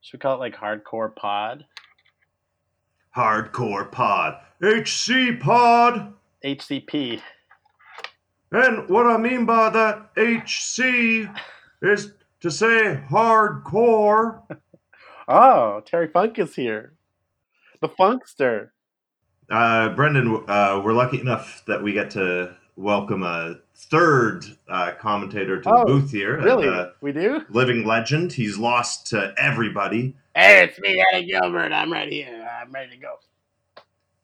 Should we call it like hardcore pod? Hardcore Pod. HC Pod. HCP. And what I mean by that HC is to say hardcore. Oh, Terry Funk is here. The Funkster. Uh, Brendan, uh, we're lucky enough that we get to welcome a third uh, commentator to Oh, the booth here. Really? Uh, we do? living legend. He's lost to everybody. Hey, it's me, Eddie Gilbert. I'm right here. I'm ready to go.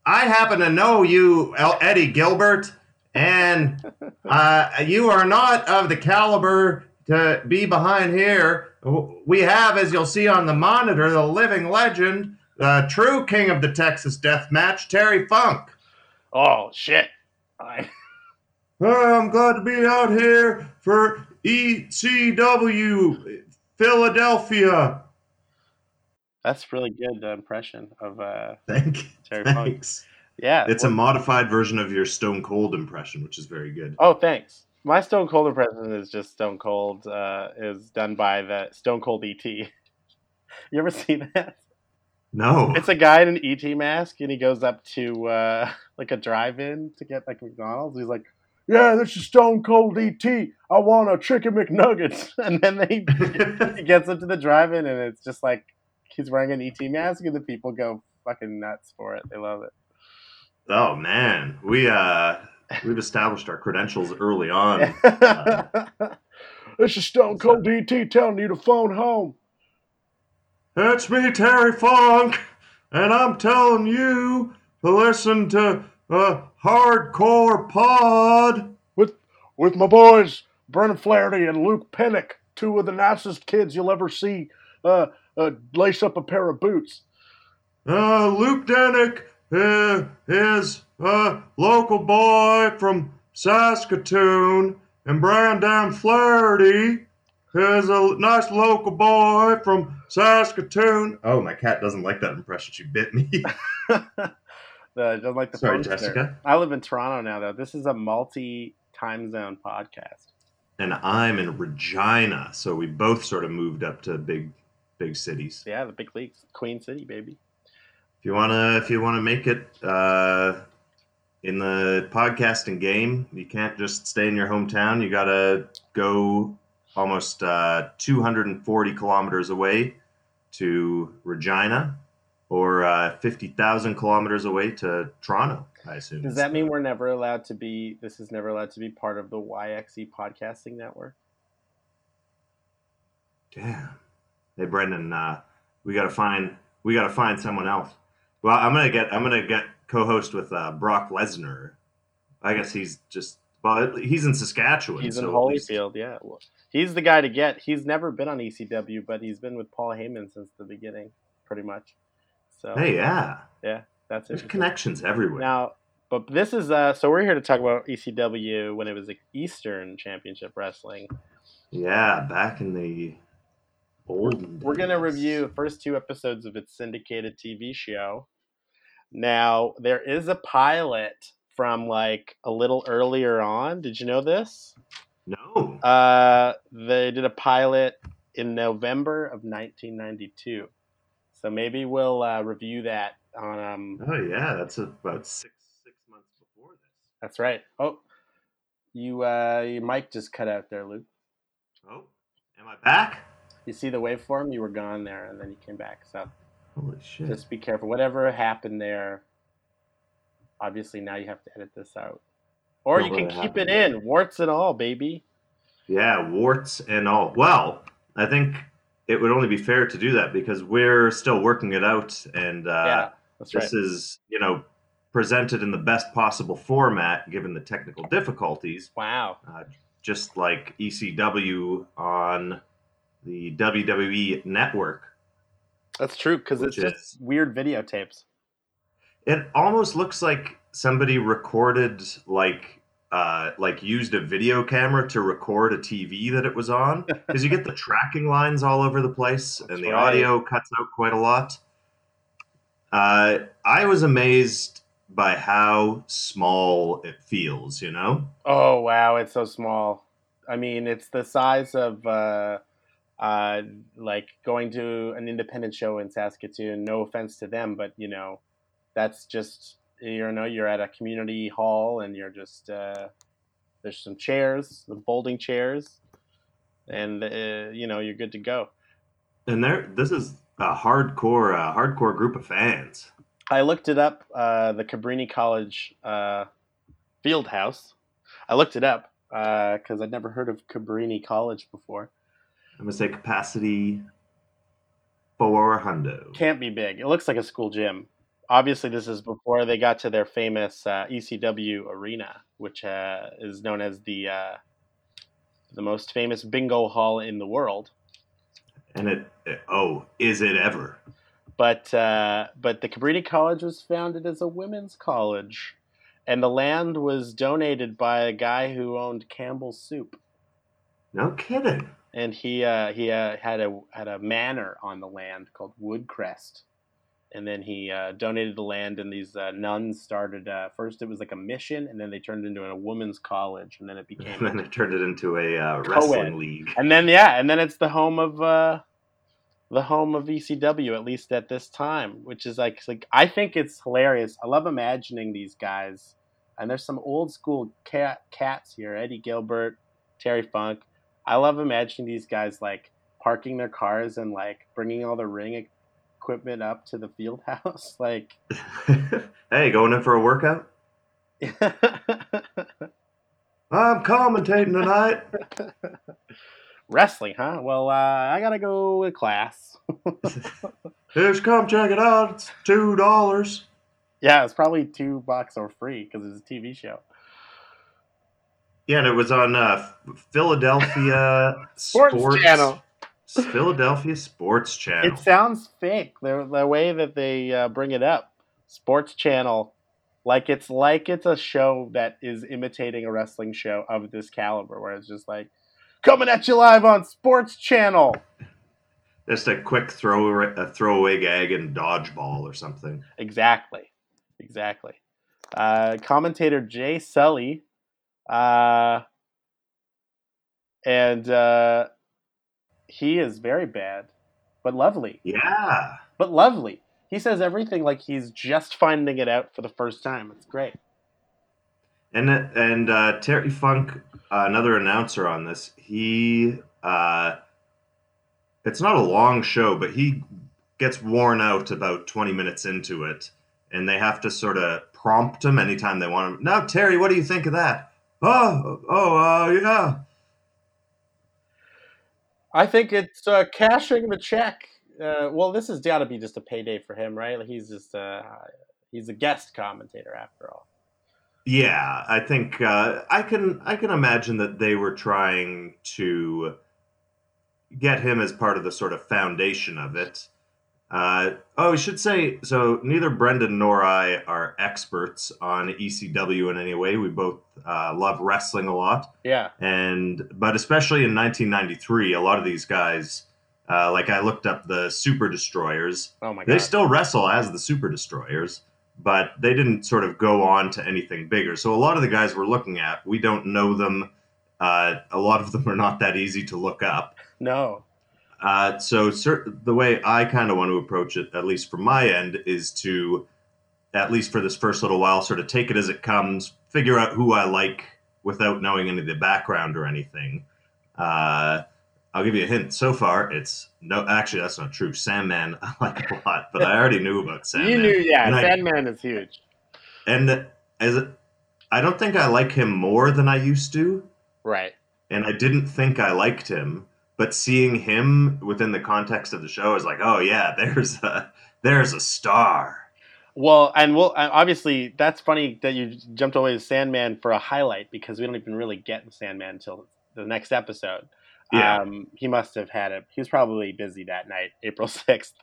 I happen to know you, El- Eddie Gilbert, and uh, you are not of the caliber to be behind here. We have, as you'll see on the monitor, the living legend, the true king of the Texas Death Match, Terry Funk. Oh, shit. I, I'm glad to be out here for ECW Philadelphia. that's really good uh, impression of uh, Thank Terry Funk. Thanks. Yeah. It's a modified version of your Stone Cold impression, which is very good. Oh, thanks. My Stone Cold impression is just Stone Cold. Uh, is done by the Stone Cold ET. You ever see that? No. It's a guy in an ET mask, and he goes up to uh, like a drive-in to get like McDonald's. He's like, "Yeah, this is Stone Cold ET. I want a chicken McNuggets." And then they he gets up to the drive-in, and it's just like he's wearing an ET mask, and the people go fucking nuts for it. They love it. oh man, we uh we've established our credentials early on. this is Stone Cold ET telling you to phone home. It's me, Terry Funk, and I'm telling you to listen to uh, Hardcore Pod. with with my boys Brennan Flaherty and Luke Pennick, two of the nicest kids you'll ever see uh, uh, lace up a pair of boots. Uh, Luke Pennick uh, is a local boy from Saskatoon, and Brandon Flaherty is a nice local boy from Saskatoon. Oh, my cat doesn't like that impression. She bit me. Just like the Sorry. Jessica. I live in Toronto now, though. This is a multi time zone podcast. and I'm in Regina, so we both sort of moved up to big, big cities. Yeah, the big leagues, Queen City, baby. If you wanna, if you wanna make it uh, in the podcasting game, you can't just stay in your hometown. You gotta go almost uh, 240 kilometers away to Regina, or uh, 50,000 kilometers away to Toronto. I assume. Does that mean we're never allowed to be? This is never allowed to be part of the YXE podcasting network. Damn. Hey Brendan, uh, we gotta find we gotta find someone else. Well, I'm gonna get I'm gonna get co-host with uh, Brock Lesnar. I guess he's just well, he's in Saskatchewan. He's so in at least- Holyfield, yeah. Well, he's the guy to get. He's never been on ECW, but he's been with Paul Heyman since the beginning, pretty much. So Hey, yeah, yeah, that's there's connections everywhere. Now, but this is uh, so we're here to talk about ECW when it was like Eastern Championship Wrestling. yeah, back in the old. We're gonna review the first two episodes of its syndicated TV show. Now, there is a pilot from like a little earlier on. Did you know this? No. Uh, they did a pilot in November of 1992. So maybe we'll uh, review that on. Um, oh yeah, that's about six six months before this. that's right. Oh, you uh, your mic just cut out there, Luke. Oh, am I back? You see the waveform? You were gone there, and then you came back. So Holy shit! just be careful. Whatever happened there. Obviously, now you have to edit this out, or you can keep it in, warts and all, baby. Yeah, warts and all. Well, I think it would only be fair to do that because we're still working it out, and uh, yeah, that's right. this is you know presented in the best possible format given the technical difficulties, Wow. uh, just like ECW on the WWE network. That's true because it's just is- weird videotapes. It almost looks like somebody recorded like uh, like used a video camera to record a TV that it was on because you get the tracking lines all over the place That's and the right. audio cuts out quite a lot. Uh, I was amazed by how small it feels. You know, Oh wow, it's so small. I mean, it's the size of uh, uh, like going to an independent show in Saskatoon. No offense to them, but you know, that's just you know you're at a community hall and you're just uh, there's some chairs, the folding chairs, and uh, you know you're good to go. And there, this is a hardcore, uh, hardcore group of fans. I looked it up. Uh, the Cabrini College uh, Field House. I looked it up because I'd never heard of Cabrini College before. I'm gonna say capacity four hundo. Can't be big. It looks like a school gym. Obviously, this is before they got to their famous uh, ECW arena, which uh, is known as the uh, the most famous bingo hall in the world. And it, it oh, is it ever? But uh, but the Cabrini College was founded as a women's college, and the land was donated by a guy who owned Campbell's Soup. No kidding. And he uh, he uh, had a had a manor on the land called Woodcrest, and then he uh, donated the land, and these uh, nuns started. Uh, first, it was like a mission, and then they turned it into a women's college, and then it became. And then it turned it into a uh, wrestling league. And then yeah, and then it's the home of uh, the home of ECW at least at this time, which is like like I think it's hilarious. I love imagining these guys, and there's some old school cat cats here: Eddie Gilbert, Terry Funk. I love imagining these guys like parking their cars and like bringing all the ring equipment up to the field house. like, hey, going in for a workout? I'm commentating tonight. Wrestling, huh? Well, uh, I gotta go to class. Just come check it out. It's two dollars. Yeah, it's probably two bucks or free because it's a TV show. Yeah, and it was on uh, Philadelphia Sports, Sports Channel. Philadelphia Sports Channel. It sounds fake. The the way that they uh, bring it up, Sports Channel, like it's like it's a show that is imitating a wrestling show of this caliber, where it's just like coming at you live on Sports Channel. Just a quick throw a throwaway gag and dodgeball or something. Exactly, exactly. Uh, commentator Jay Sully, uh, and uh, he is very bad, but lovely. Yeah, but lovely. He says everything like he's just finding it out for the first time. It's great. And and uh, Terry Funk, uh, another announcer on this, he uh, it's not a long show, but he gets worn out about twenty minutes into it, and they have to sort of prompt him anytime they want him. Now, Terry, what do you think of that? Oh, oh, uh, yeah. I think it's uh, cashing the check. Uh, well, this has got to be just a payday for him, right? Like he's just uh, he's a guest commentator after all. Yeah, I think uh, I can I can imagine that they were trying to get him as part of the sort of foundation of it. Uh, oh, I should say so. Neither Brendan nor I are experts on ECW in any way. We both uh, love wrestling a lot. Yeah. And but especially in 1993, a lot of these guys, uh, like I looked up the Super Destroyers. Oh my god. They still wrestle as the Super Destroyers, but they didn't sort of go on to anything bigger. So a lot of the guys we're looking at, we don't know them. Uh, a lot of them are not that easy to look up. No. Uh, so cert- the way I kind of want to approach it, at least from my end, is to, at least for this first little while, sort of take it as it comes, figure out who I like without knowing any of the background or anything. Uh, I'll give you a hint. So far, it's no. Actually, that's not true. Sandman, I like a lot, but I already knew about Sandman. You knew, yeah. And Sandman I, is huge. And as I don't think I like him more than I used to. Right. And I didn't think I liked him but seeing him within the context of the show is like, oh yeah, there's a there's a star. Well, and well, obviously that's funny that you jumped away to Sandman for a highlight because we don't even really get the Sandman until the next episode. Yeah. Um, he must have had it. He was probably busy that night, April sixth,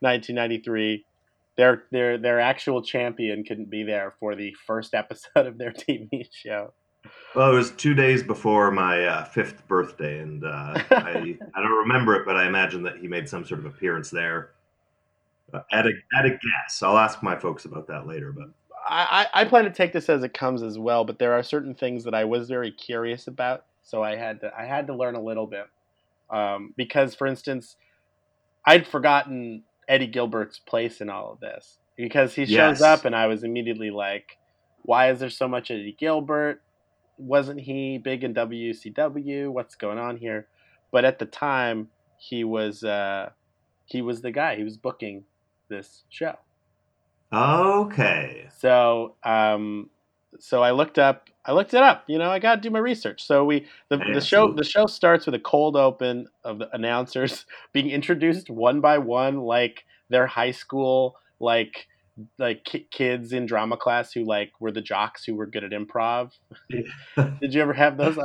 nineteen ninety three. Their their their actual champion couldn't be there for the first episode of their TV show. Well, it was two days before my uh, fifth birthday, and uh, I I don't remember it, but I imagine that he made some sort of appearance there. Uh, at a at a guess, I'll ask my folks about that later. But I, I plan to take this as it comes as well. But there are certain things that I was very curious about, so I had to I had to learn a little bit. Um, because, for instance, I'd forgotten Eddie Gilbert's place in all of this because he shows Yes. up, and I was immediately like, "Why is there so much Eddie Gilbert? Wasn't he big in WCW? What's going on here?" But at the time, he was uh, he was the guy. He was booking this show. Okay. So, um, so I looked up. I looked it up. You know, I got to do my research. So we the, the show the show starts with a cold open of the announcers being introduced one by one, like their high school, like like ki- kids in drama class who like were the jocks who were good at improv. Did you ever have those?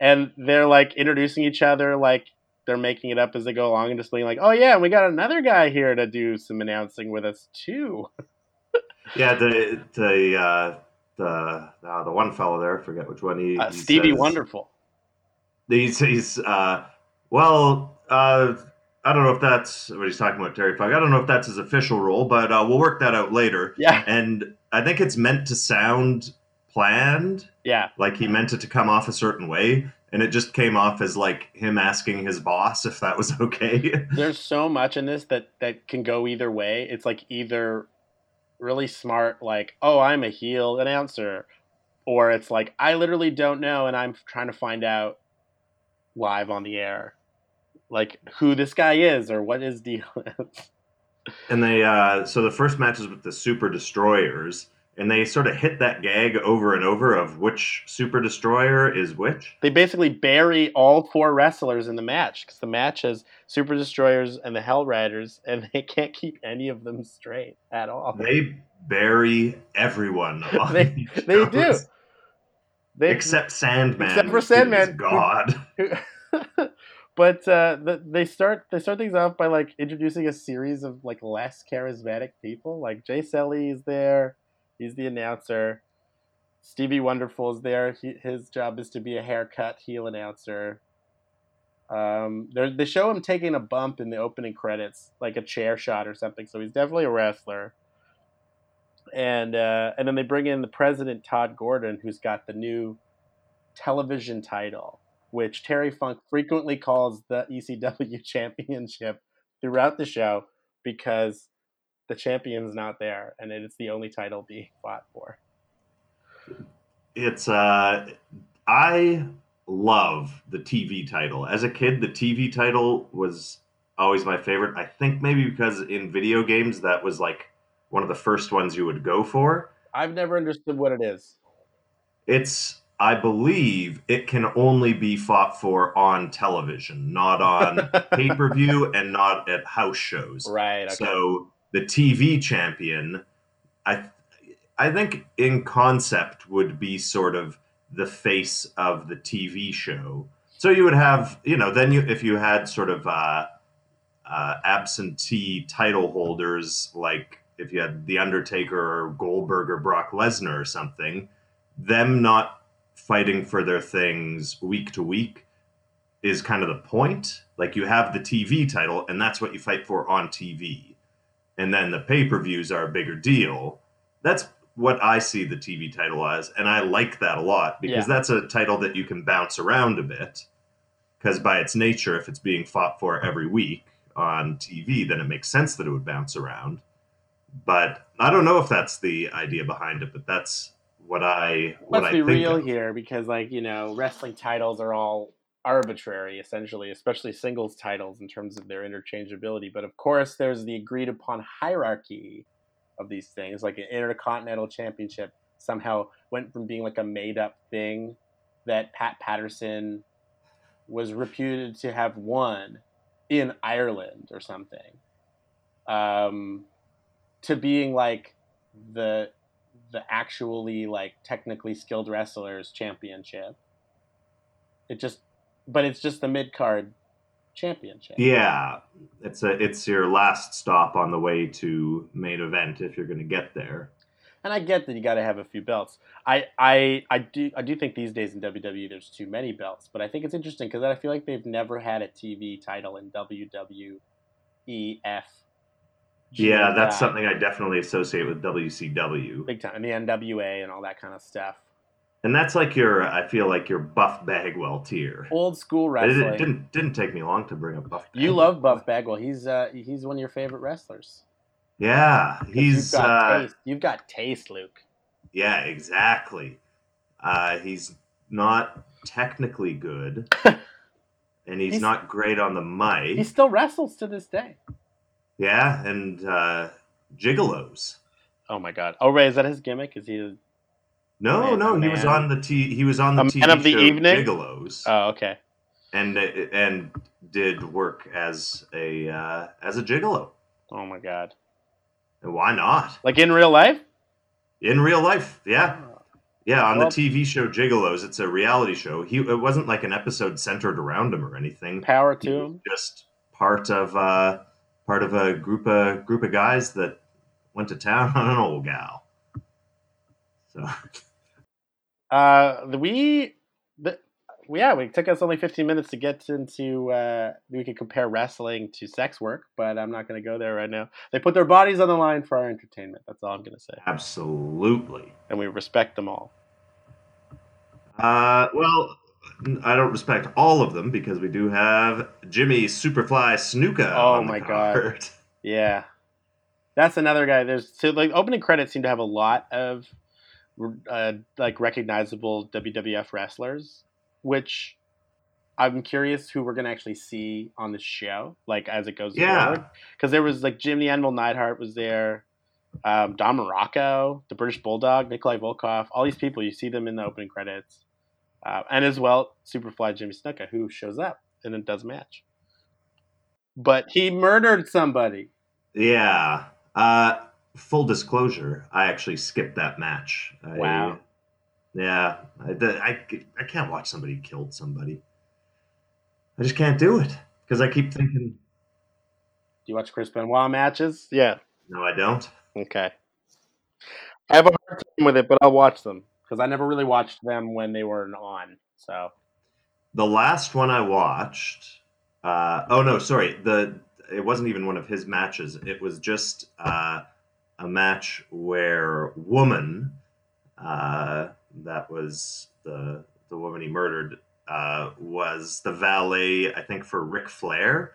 And they're like introducing each other, like they're making it up as they go along, and just being like, "Oh yeah, we got another guy here to do some announcing with us too." Yeah, the the uh, the uh, the one fellow there, I forget which one he, Uh, he Stevie says- Wonderful. He's he's uh, well, uh, I don't know if that's what he's talking about, Terry Funk. I don't know if that's his official role, but uh, we'll work that out later. Yeah, And I think it's meant to sound planned, yeah. like he meant it to come off a certain way, and it just came off as like him asking his boss if that was okay. there's so much in this that that can go either way. It's like either really smart, like, oh, I'm a heel announcer, or it's like I literally don't know, and I'm trying to find out live on the air, like who this guy is or what his deal is. and they uh, so the first match is with the Super Destroyers, and they sort of hit that gag over and over of which Super Destroyer is which. They basically bury all four wrestlers in the match because the match is Super Destroyers and the Hell Riders, and they can't keep any of them straight at all. They bury everyone. on They- they do. They, Except Sandman. Except for who Sandman, who- God. but uh, the, they start they start things off by like introducing a series of like less charismatic people. Like Jay Sully is there, he's the announcer. Stevie Wonderful is there. He, his job is to be a haircut heel announcer. Um, they're- show him taking a bump in the opening credits, like a chair shot or something. So he's definitely a wrestler. And uh, and then they bring in the president Todd Gordon, who's got the new television title, which Terry Funk frequently calls the ECW championship throughout the show because the champion's not there and it's the only title being fought for. It's uh I love the TV title. As a kid, the TV title was always my favorite. I think maybe because in video games that was like one of the first ones you would go for. I've never understood what it is. It's I believe it can only be fought for on television, not on pay-per-view and not at house shows. Right. Okay. So the TV champion, I, I think in concept would be sort of the face of the TV show. So you would have, you know, then you if you had sort of uh, uh, absentee title holders, like if you had the Undertaker or Goldberg or Brock Lesnar or something, them not fighting for their things week to week is kind of the point. Like you have the TV title, and that's what you fight for on TV. And then the pay per views are a bigger deal. That's what I see the TV title as. And I like that a lot because Yeah. that's a title that you can bounce around a bit. Because by its nature, if it's being fought for every week on TV, then it makes sense that it would bounce around. But I don't know if that's the idea behind it, but that's what I what Let's I be think real of. here because, like, you know, wrestling titles are all arbitrary, essentially, especially singles titles in terms of their interchangeability. But of course, there's the agreed upon hierarchy of these things. Like an Intercontinental Championship somehow went from being like a made up thing that Pat Patterson was reputed to have won in Ireland or something um, to being like the the actually like technically skilled wrestlers championship. It just, but it's just the mid card championship. Yeah, it's a it's your last stop on the way to main event if you're going to get there. And I get that you got to have a few belts. I, I I do I do think these days in WWE there's too many belts, but I think it's interesting because I feel like they've never had a TV title in WWEF. Yeah, that's something I definitely associate with WCW. big time, and the NWA and all that kind of stuff. And that's like your, I feel like your Buff Bagwell tier. Old school wrestling. it didn't didn't take me long to bring up Buff. you Bagwell. love Buff Bagwell. He's uh he's one of your favorite wrestlers. Yeah, he's you've got uh, taste. You've got taste, Luke. yeah, exactly. Uh, he's not technically good, and he's, He's- not great on the mic. He still wrestles to this day. Yeah, and uh, gigolos. Oh my god. Oh Ray, is that his gimmick? Is he? A... No, no, he was on the t. He was on the A TV of the show evening? Gigolos, Oh okay. and and did work as a uh, as a gigolo. Oh my god. And why not? Like in real life? In real life, yeah, yeah. On Well- the TV show Gigolos, it's a reality show. He it wasn't like an episode centered around him or anything. Power to was him. just part of uh, part of a group of group of guys that went to town on an old gal. So Uh, we, the, yeah, it took us only 15 minutes to get into. Uh, we could compare wrestling to sex work, but I'm not going to go there right now. They put their bodies on the line for our entertainment. That's all I'm going to say, absolutely. and we respect them all. Uh, well, I don't respect all of them because we do have Jimmy Superfly Snuka. Oh my God. Yeah, that's another guy. There's so like opening credits seem to have a lot of uh, like recognizable WWF wrestlers, which I'm curious who we're gonna actually see on the show, like as it goes Yeah. forward. Because there was like Jimmy the Animal Neidhart was there, um, Don Muraco, the British Bulldog, Nikolai Volkov, all these people you see them in the opening credits, uh, and as well Superfly Jimmy Snuka who shows up and it does match. But he murdered somebody. Yeah. Uh, full disclosure, I actually skipped that match. I, Wow. Yeah. I, I, I can't watch somebody killed somebody. I just can't do it because I keep thinking, Do you watch Chris Benoit matches? Yeah. no, I don't. Okay. I have a hard time with it, but I'll watch them because I never really watched them when they weren't on. So The last one I watched, uh, oh no, sorry, the it wasn't even one of his matches. It was just uh, a match where woman, uh, that was the the woman he murdered, uh, was the valet, I think, for Ric Flair,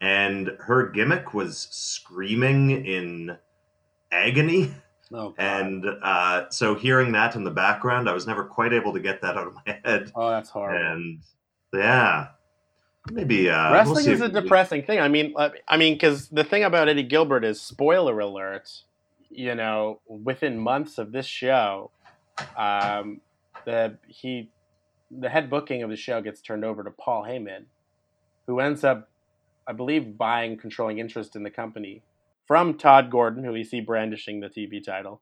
and her gimmick was screaming in agony. oh, And uh, so hearing that in the background, I was never quite able to get that out of my head. oh, that's horrible. And yeah, maybe uh, we'll Wrestling is if a we- depressing thing. I mean, uh, I mean, because the thing about Eddie Gilbert is, spoiler alert, you know, within months of this show, um, the he, the head booking of the show gets turned over to Paul Heyman, who ends up, I believe, buying controlling interest in the company from Todd Gordon, who we see brandishing the TV title,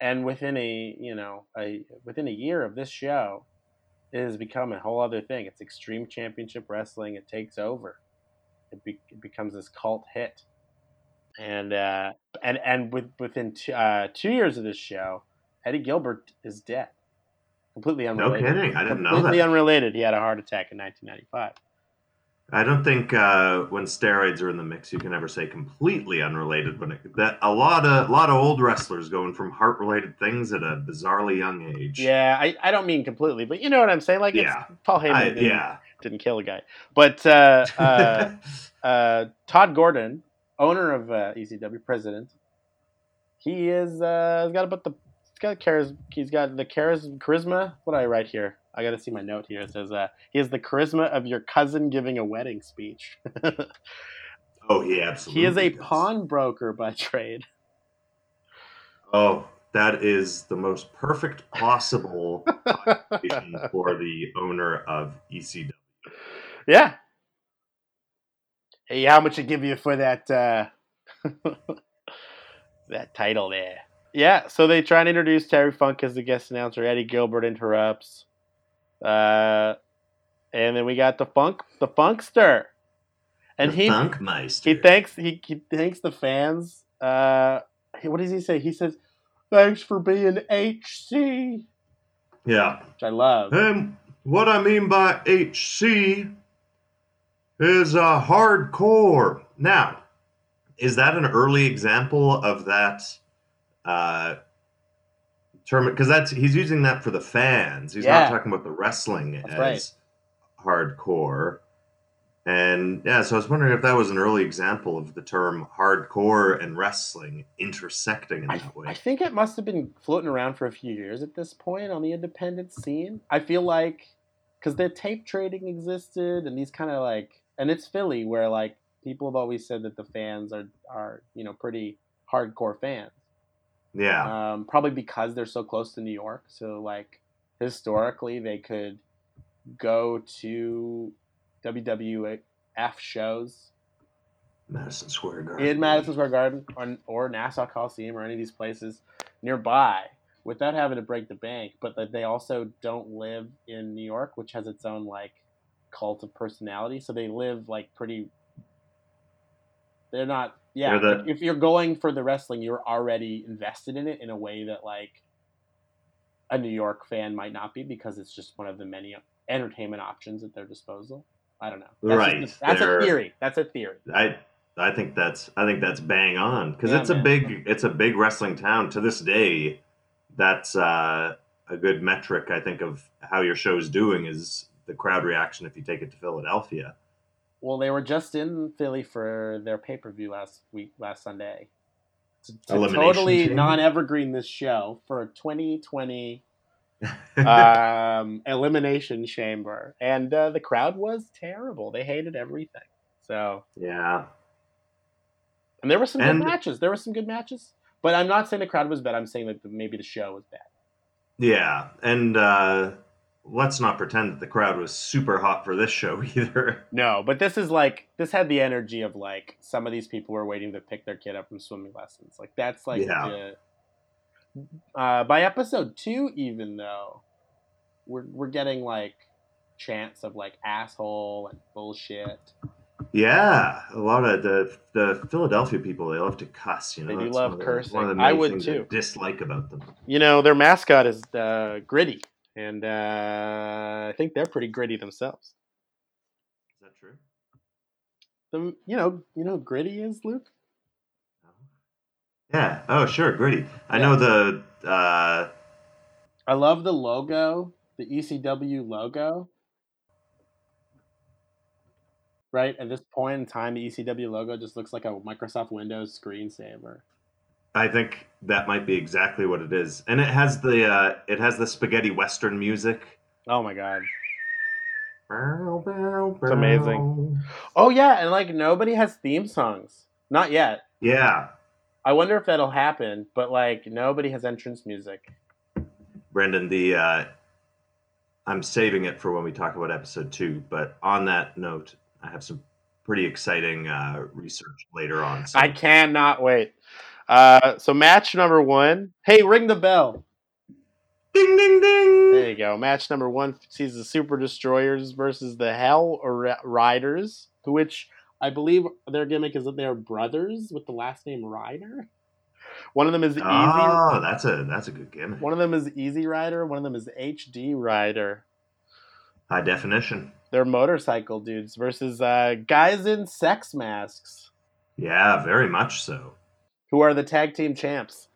and within a you know a within a year of this show, it has become a whole other thing. It's Extreme Championship Wrestling. It takes over. It, be, it becomes this cult hit, and uh, and and with, within two, uh, two years of this show, Eddie Gilbert is dead, completely unrelated. No kidding, I didn't know that. completely unrelated. He had a heart attack in 1995. I don't think uh, when steroids are in the mix, you can ever say completely unrelated. When it, that a lot of a lot of old wrestlers going from heart related things at a bizarrely young age. Yeah, I, I don't mean completely, but you know what I'm saying. Like, Yeah. it's Paul Heyman I, didn't, yeah. didn't kill a guy, but uh, uh, uh, Todd Gordon, owner of uh, ECW, president, he is uh, he's got about the he's got charis, he's got the charis, charisma. What do I write here? I got to see my note here. It says uh, he has the charisma of your cousin giving a wedding speech. oh, he absolutely. he is a pawnbroker by trade. Oh, that is the most perfect possible for the owner of ECW. Yeah. Hey, how much I give you for that uh that title there? Yeah, so they try and introduce Terry Funk as the guest announcer. Eddie Gilbert interrupts. Uh and then we got the funk the funkster. And The he Funkmeister. he thanks he, he thanks the fans. Uh what does he say? He says, Thanks for being HC. Yeah. Which I love. And what I mean by HC is uh, hardcore. Now, is that an early example of that uh, term because that's he's using that for the fans. He's Yeah. not talking about the wrestling That's as right. hardcore. And yeah, so I was wondering if that was an early example of the term hardcore and wrestling intersecting in I, that way. I think it must have been floating around for a few years at this point on the independent scene. I feel like because the tape trading existed and these kind of like, and it's Philly where like people have always said that the fans are are you know pretty hardcore fans. Yeah, Um, probably because they're so close to New York. So like historically, they could go to WWF shows Madison Square Garden. in Madison Square Garden or, or Nassau Coliseum or any of these places nearby without having to break the bank, but that they also don't live in New York, which has its own like cult of personality. So they live like pretty. They're not. Yeah, the- if you're going for the wrestling, you're already invested in it in a way that like a New York fan might not be because it's just one of the many entertainment options at their disposal. I don't know. That's Right, Just, that's a theory. That's a theory. I I think that's I think that's bang on because Yeah, it's man. a big it's a big wrestling town to this day. That's uh, a good metric I think of how your show's doing is the crowd reaction if you take it to Philadelphia. Well, they were just in Philly for their pay per view last week, last Sunday. To, to Elimination totally non evergreen this show for a 2020 um, Elimination Chamber. And uh, the crowd was terrible. They hated everything. So, yeah, and there were some And- good matches. There were some good matches. But I'm not saying the crowd was bad. I'm saying that maybe the show was bad. yeah, and uh, let's not pretend that the crowd was super hot for this show either. No, but this is like this had the energy of like some of these people were waiting to pick their kid up from swimming lessons. Like that's like Yeah. the uh, by episode two, even though we're we're getting like chants of like asshole and bullshit. Yeah, a lot of the the Philadelphia people they love to cuss. You know, They do love one of the- cursing. The I would too. dislike about them. You know, their mascot is uh, gritty, and uh, I think they're pretty gritty themselves. Is that true? The, you know, you know, gritty is Luke. Yeah. Oh, sure, gritty. I Yeah. know the. Uh, I love the logo, the ECW logo. Right at this point in time, the ECW logo just looks like a Microsoft Windows screensaver. I think that might be exactly what it is, and it has the uh, it has the spaghetti western music. Oh my god! It's amazing. Oh yeah, and like nobody has theme songs, not yet. Yeah, I wonder if that'll happen, but like nobody has entrance music. Brendan. The uh, I'm saving it for when we talk about episode two. But on that note, I have some pretty exciting uh, research later on. So I cannot wait. Uh, so match number one. Hey, ring the bell. ding ding ding. There you go. Match number one sees the Super Destroyers versus the Hell Ri- Riders, which I believe their gimmick is that they're brothers with the last name Rider. One of them is Easy. Oh, that's a that's a good gimmick. One of them is Easy Rider. One of them is HD Rider. High definition. They're motorcycle dudes versus uh, guys in sex masks, Yeah, very much so. Who are the tag team champs.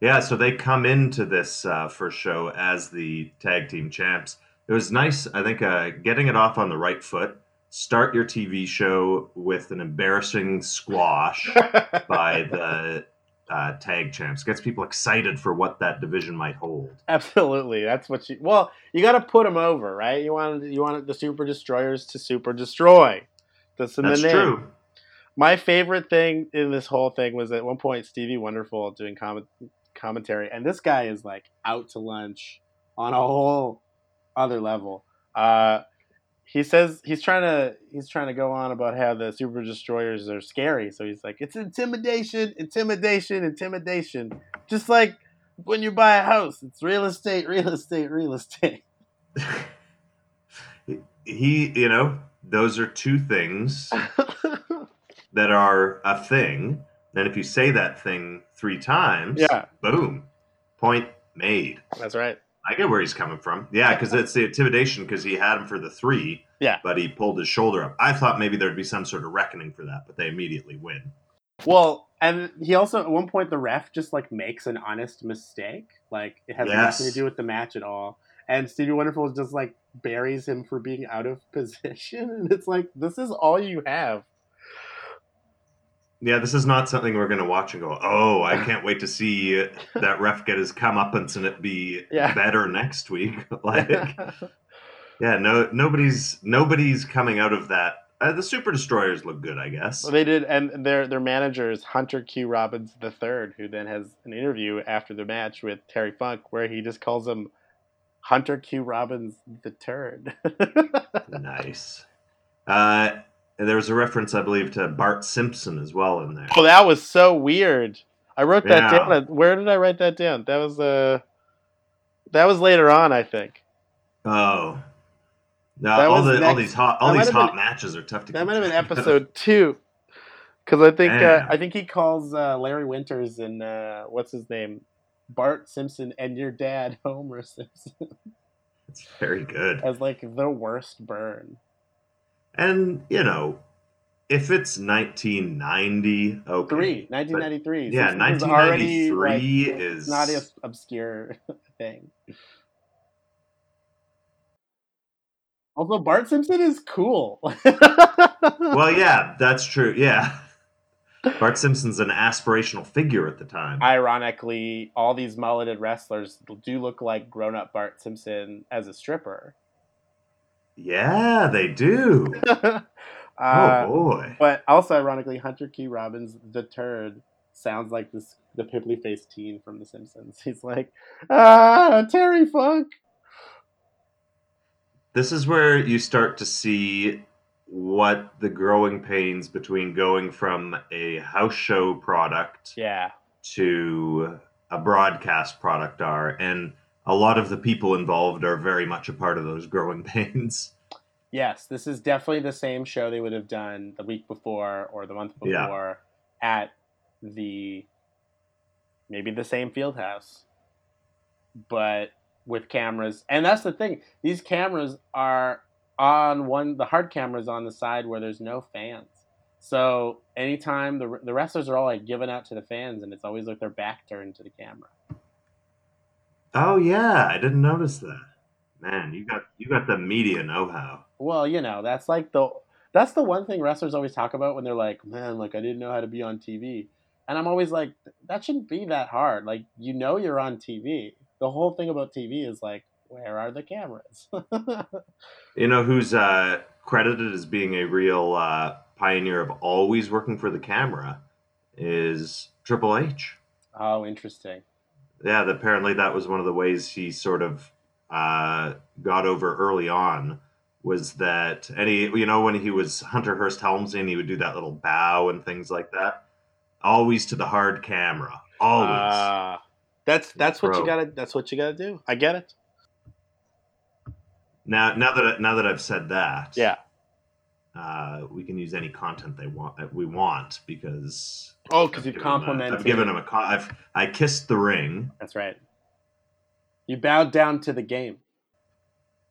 Yeah, so they come into this uh, first show as the tag team champs. It was nice, I think, uh, getting it off on the right foot. Start your TV show with an embarrassing squash by the uh, tag champs. Gets people excited for what that division might hold. Absolutely, that's what you. Well, you got to put them over, right? You want you want the Super Destroyers to super destroy. That's in That's the name. true. My favorite thing in this whole thing was at one point Stevie Wonderful doing comment, commentary, and this guy is like out to lunch on a whole other level. Uh, he says he's trying to he's trying to go on about how the super destroyers are scary. So he's like, it's intimidation, intimidation, intimidation. Just like when you buy a house, it's real estate, real estate, real estate. he, you know, those are two things that are a thing. And if you say that thing three times, yeah, boom, point made. that's right. I get where he's coming from. Yeah, because it's the intimidation because he had him for the three. Yeah. But he pulled his shoulder up. I thought maybe there'd be some sort of reckoning for that, but they immediately win. Well, And he also at one point the ref just like makes an honest mistake, like it has Yes. nothing to do with the match at all. And Stevie Wonderful just like buries him for being out of position, and it's like this is all you have. Yeah, this is not something we're going to watch and go, oh, I can't wait to see that ref get his comeuppance and it be Yeah. better next week. like, yeah, no, nobody's nobody's coming out of that. Uh, the Super Destroyers look good, I guess. Well, they did, and their their manager is Hunter Q. Robbins III, who then has an interview after the match with Terry Funk, where he just calls him Hunter Q. Robbins the Turd. nice. Uh, and there was a reference, I believe, to Bart Simpson as well in there. oh, that was so weird. I wrote that Yeah. down. Where did I write that down? That was uh, that was later on, I think. Oh. No, all the all these hot all these hot been- matches are tough to. That might have been episode two, because I think uh, I think he calls uh, Larry Winters and uh, what's his name, Bart Simpson and your dad Homer Simpson It's very good. as like the worst burn. And you know, if it's 1990, okay. Three, 1993. Yeah, Simpsons is already, 1993 like, is not an obscure thing. Also, Bart Simpson is cool. Well, yeah, that's true. Yeah. Bart Simpson's an aspirational figure at the time. Ironically, all these mulleted wrestlers do look like grown-up Bart Simpson as a stripper. Yeah, they do. uh, oh boy. But also, ironically, Hunter Q. Robbins, the turd, sounds like this the pimply faced teen from The Simpsons. He's like, ah, Terry Funk. This is where you start to see what the growing pains between going from a house show product Yeah, to a broadcast product are and a lot of the people involved are very much a part of those growing pains. yes, this is definitely the same show they would have done the week before or the month Yeah. before at the maybe the same field house, but with cameras. And that's the thing; these cameras are on one. The hard cameras on the side where there's no fans. So anytime the the wrestlers are all like giving out to the fans, and it's always like their back turned to the camera. Oh yeah, I didn't notice that. Man, you got you got the media know-how. Well, you know, that's like the that's the one thing wrestlers always talk about when they're like, "Man, like I didn't know how to be on TV." And I'm always like, that shouldn't be that hard. Like, you know you're on TV. The whole thing about TV is like, where are the cameras? You know who's uh, credited as being a real uh, pioneer of always working for the camera is Triple H. oh, interesting. Yeah, apparently that was one of the ways he sort of uh, got over early on was that any you know when he was Hunter Hearst Helmsley and he would do that little bow and things like that, always to the hard camera, always. Uh, that's that's what you gotta that's what you gotta do. I get it. now, now that now that I've said that, Yeah. Uh, we can use any content they want that we want because Oh, because you've given him a- complimented. I've given them a I've I kissed the ring. That's right. You bowed down to the game.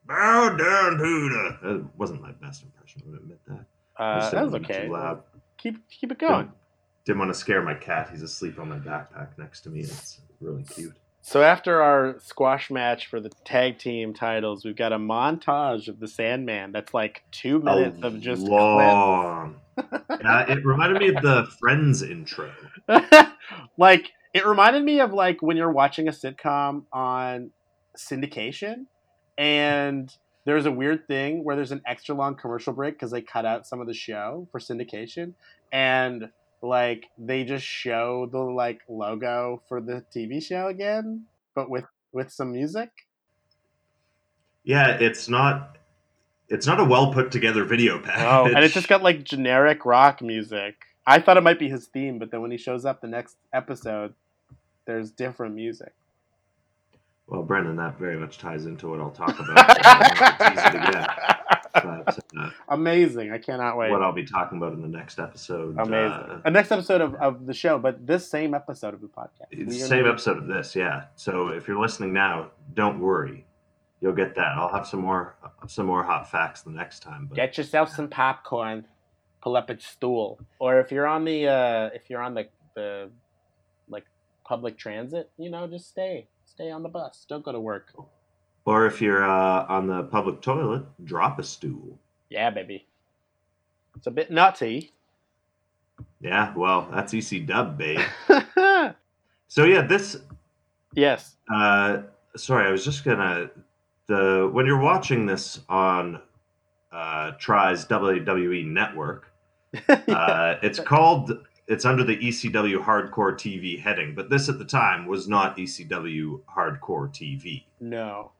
Bow down to the. That wasn't my best impression. I would admit that. Uh, that was okay. Too loud. Keep keep it going. Didn't, didn't want to scare my cat. He's asleep on my backpack next to me. It's really cute. So after our squash match for the tag team titles, we've got a montage of the Sandman. That's like two minutes A of just long. uh, it reminded me of the Friends intro. like it reminded me of like when you're watching a sitcom on syndication, and there's a weird thing where there's an extra long commercial break because they cut out some of the show for syndication, and like they just show the like logo for the TV show again, but with with some music. Yeah, it's not. It's not a well put together video package. Oh, and it just got like generic rock music. I thought it might be his theme, but then when he shows up the next episode, there's different music. Well, Brendan, that very much ties into what I'll talk about. so I don't know if it's easy to get, but uh, Amazing! I cannot wait. what I'll be talking about in the next episode. Amazing. uh, a next episode of, of the show, but this same episode of the podcast. It's the same episode of this, yeah. So if you're listening now, don't worry, you'll get that. I'll have some more some more hot facts the next time. But Get yourself some popcorn. Pull up a stool, or if you're on the uh, if you're on the the like public transit, you know, just stay stay on the bus. Don't go to work. Or if you're uh, on the public toilet, drop a stool. Yeah, baby. It's a bit nutty. Yeah, well, that's EC Dub, babe. so yeah, this. yes. Uh, sorry, I was just gonna the when you're watching this on uh, Try's WWE Network, uh, it's called it's under the ECW Hardcore TV heading, but this at the time was not ECW Hardcore TV. No.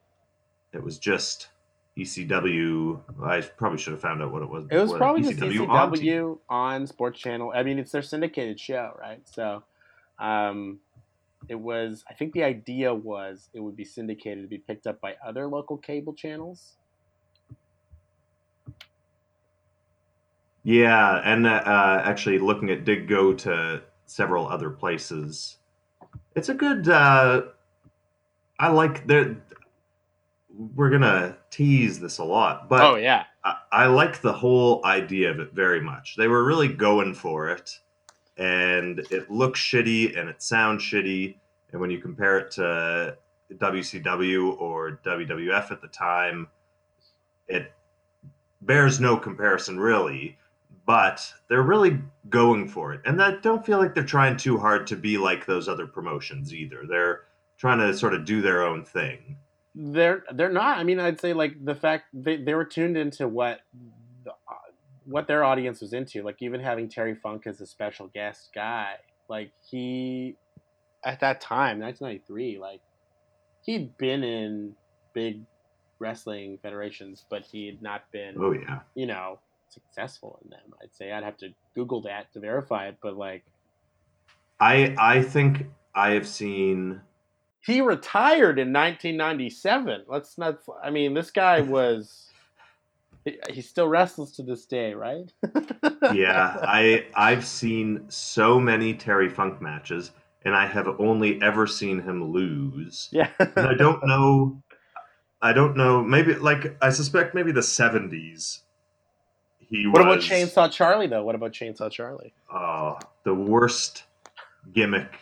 It was just ECW. I probably should have found out what it was. It was probably just ECW on on Sports Channel. I mean, it's their syndicated show, right? So, um, it was. I think the idea was it would be syndicated to be picked up by other local cable channels. Yeah, and uh, actually looking at did go to several other places. It's a good. Uh, I like the. We're gonna tease this a lot, but oh yeah, I, I like the whole idea of it very much. They were really going for it, and it looks shitty and it sounds shitty. And when you compare it to WCW or WWF at the time, it bears no comparison really. But they're really going for it, and I don't feel like they're trying too hard to be like those other promotions either. They're trying to sort of do their own thing. They're they're not. I mean, I'd say like the fact they they were tuned into what the, what their audience was into. Like even having Terry Funk as a special guest guy, like he at that time, 1993, like he'd been in big wrestling federations, but he had not been, Oh yeah. you know, successful in them. I'd say I'd have to Google that to verify it, but like I I think I have seen he retired in 1997. Let's not. I mean, this guy was. He, still wrestles to this day, right? yeah, I I've seen so many Terry Funk matches, and I have only ever seen him lose. yeah. And I don't know. I don't know. Maybe like I suspect maybe the seventies. He What about Chainsaw Charlie though? What about Chainsaw Charlie? oh, the worst gimmick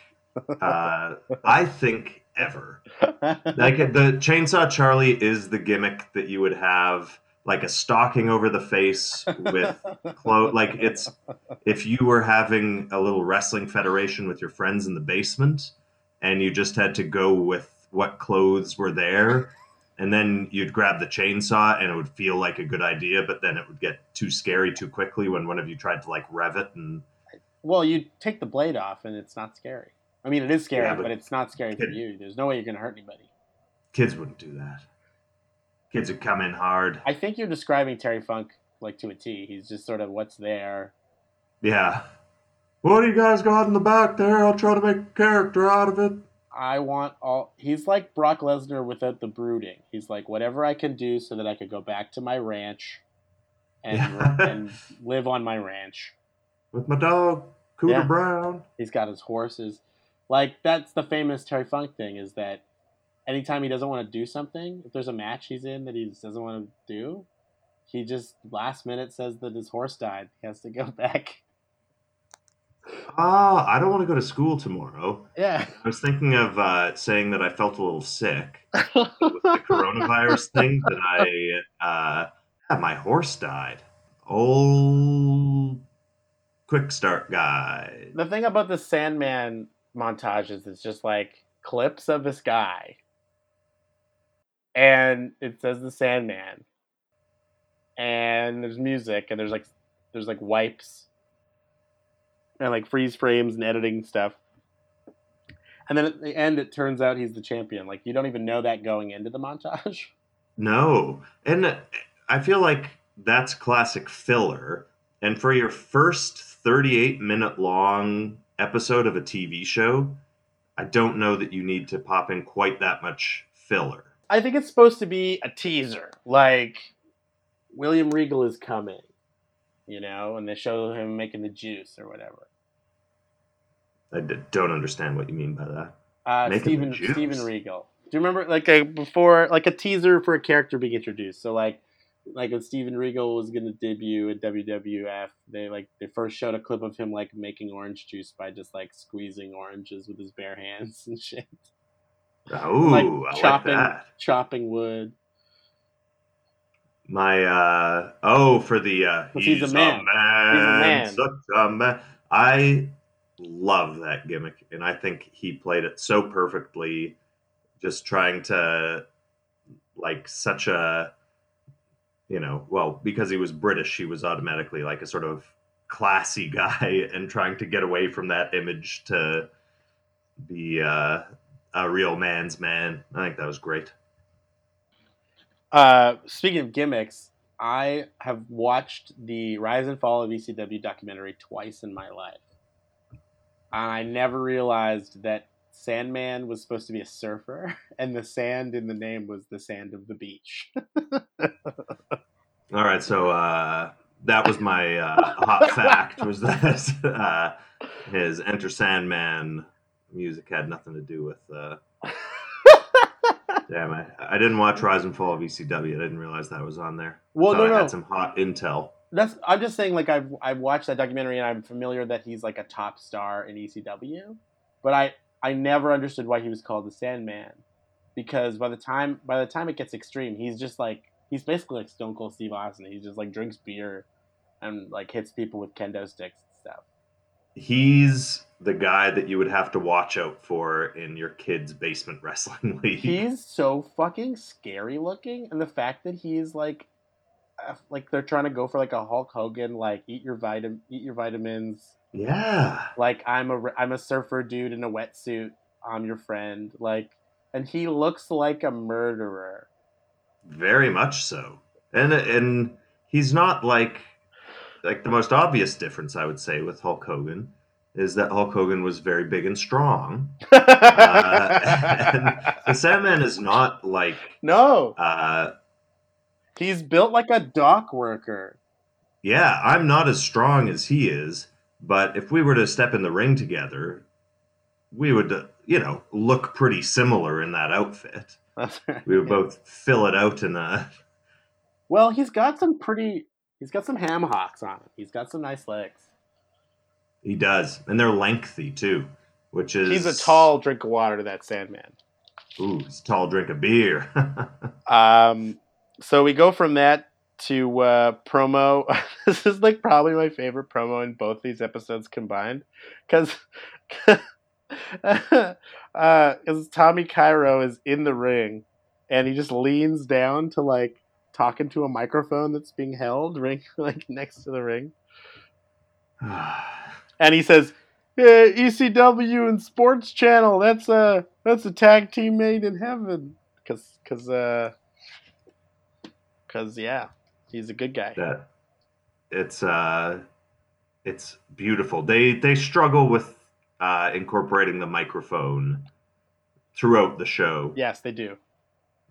uh, I think ever. Like the Chainsaw Charlie is the gimmick that you would have like a stocking over the face with clothes. Like it's if you were having a little wrestling federation with your friends in the basement, and you just had to go with what clothes were there, and then you'd grab the chainsaw, and it would feel like a good idea, but then it would get too scary too quickly when one of you tried to like rev it and. well, you take the blade off and it's not scary. I mean, it is scary, Yeah, but, but- it's not scary for you. There's no way you're going to hurt anybody. Kids wouldn't do that. Kids would come in hard. I think you're describing Terry Funk like to a T. He's just sort of what's there. Yeah. What do you guys got in the back there? I'll try to make a character out of it. I want all. He's like Brock Lesnar without the brooding. He's like whatever I can do so that I could go back to my ranch and Yeah. and live on my ranch. With my dog, Cooter Yeah. Brown. He's got his horses. Like that's the famous Terry Funk thing is that anytime he doesn't want to do something, if there's a match he's in that he just doesn't want to do, he just last minute says that his horse died. He has to go back. Ah, I don't want to go to school tomorrow. Yeah. I was thinking of uh, saying that I felt a little sick with the coronavirus thing. That I, uh, yeah, my horse died. Old quick start guy. the thing about the Sandman montages is just like clips of this guy, and it says the Sandman, and there's music, and there's like there's like wipes, and like freeze frames and editing stuff, and then at the end it turns out he's the champion. Like you don't even know that going into the montage. No, and uh, I feel like that's classic filler. And for your first 38 minute long episode of a TV show, I don't know that you need to pop in quite that much filler. I think it's supposed to be a teaser, like William Regal is coming, you know, and they show him making the juice or whatever. I d- don't understand what you mean by that. Uh, Steven? Steven Regal. Do you remember like a before like a teaser for a character being introduced? So like like when Steven Regal was gonna debut at WWF, they like they first showed a clip of him like making orange juice by just like squeezing oranges with his bare hands and shit. Oh, like I chopping like that. chopping wood. My uh oh for the uh 'Cause he's a man. man, He's a man. such a man. I love that gimmick and I think he played it so perfectly just trying to like such a you know, well, because he was British, he was automatically like a sort of classy guy and trying to get away from that image to be uh, a real man's man. I think that was great. Uh, speaking of gimmicks, I have watched the Rise and Fall of ECW documentary twice in my life. And I never realized that Sandman was supposed to be a surfer, and the sand in the name was the sand of the beach. All right, so uh, that was my uh, hot fact was that uh, his Enter Sandman music had nothing to do with. Uh, damn, I, I didn't watch Rise and Fall of ECW. I didn't realize that was on there. well, no, I no, had some hot intel. that's. I'm just saying, like I've I've watched that documentary, and I'm familiar that he's like a top star in ECW, but I I never understood why he was called the Sandman, because by the time by the time it gets extreme, he's just like he's basically like Stone Cold Steve Austin. He just like drinks beer, and like hits people with kendo sticks and stuff. He's the guy that you would have to watch out for in your kid's basement wrestling league. He's so fucking scary looking, and the fact that he's like, uh, like they're trying to go for like a Hulk Hogan, like eat your vitamin, eat your vitamins. Yeah. Like I'm a I'm a surfer dude in a wetsuit. I'm your friend. Like, and he looks like a murderer. Very much so. And and he's not like like the most obvious difference I would say with Hulk Hogan is that Hulk Hogan was very big and strong. Uh, and the Sandman is not like no, uh he's built like a dock worker. yeah, I'm not as strong as he is, but if we were to step in the ring together, we would uh, you know, look pretty similar in that outfit. Right. We would both fill it out in a Well, he's got some pretty. He's got some ham hocks on him. He's got some nice legs. He does, and they're lengthy too, which is He's a tall drink of water to that Sandman. Ooh, he's a tall drink of beer. Um, so we go from that to uh, promo. this is like probably my favorite promo in both these episodes combined, because because Tommy Cairo is in the ring, and he just leans down to like talking to a microphone that's being held ring like next to the ring, and he says. Yeah, ECW and Sports Channel. That's a that's a tag team made in heaven. Cause, cause, uh, cause, yeah, he's a good guy. that it's uh, it's beautiful. They they struggle with uh, incorporating the microphone throughout the show. Yes, they do.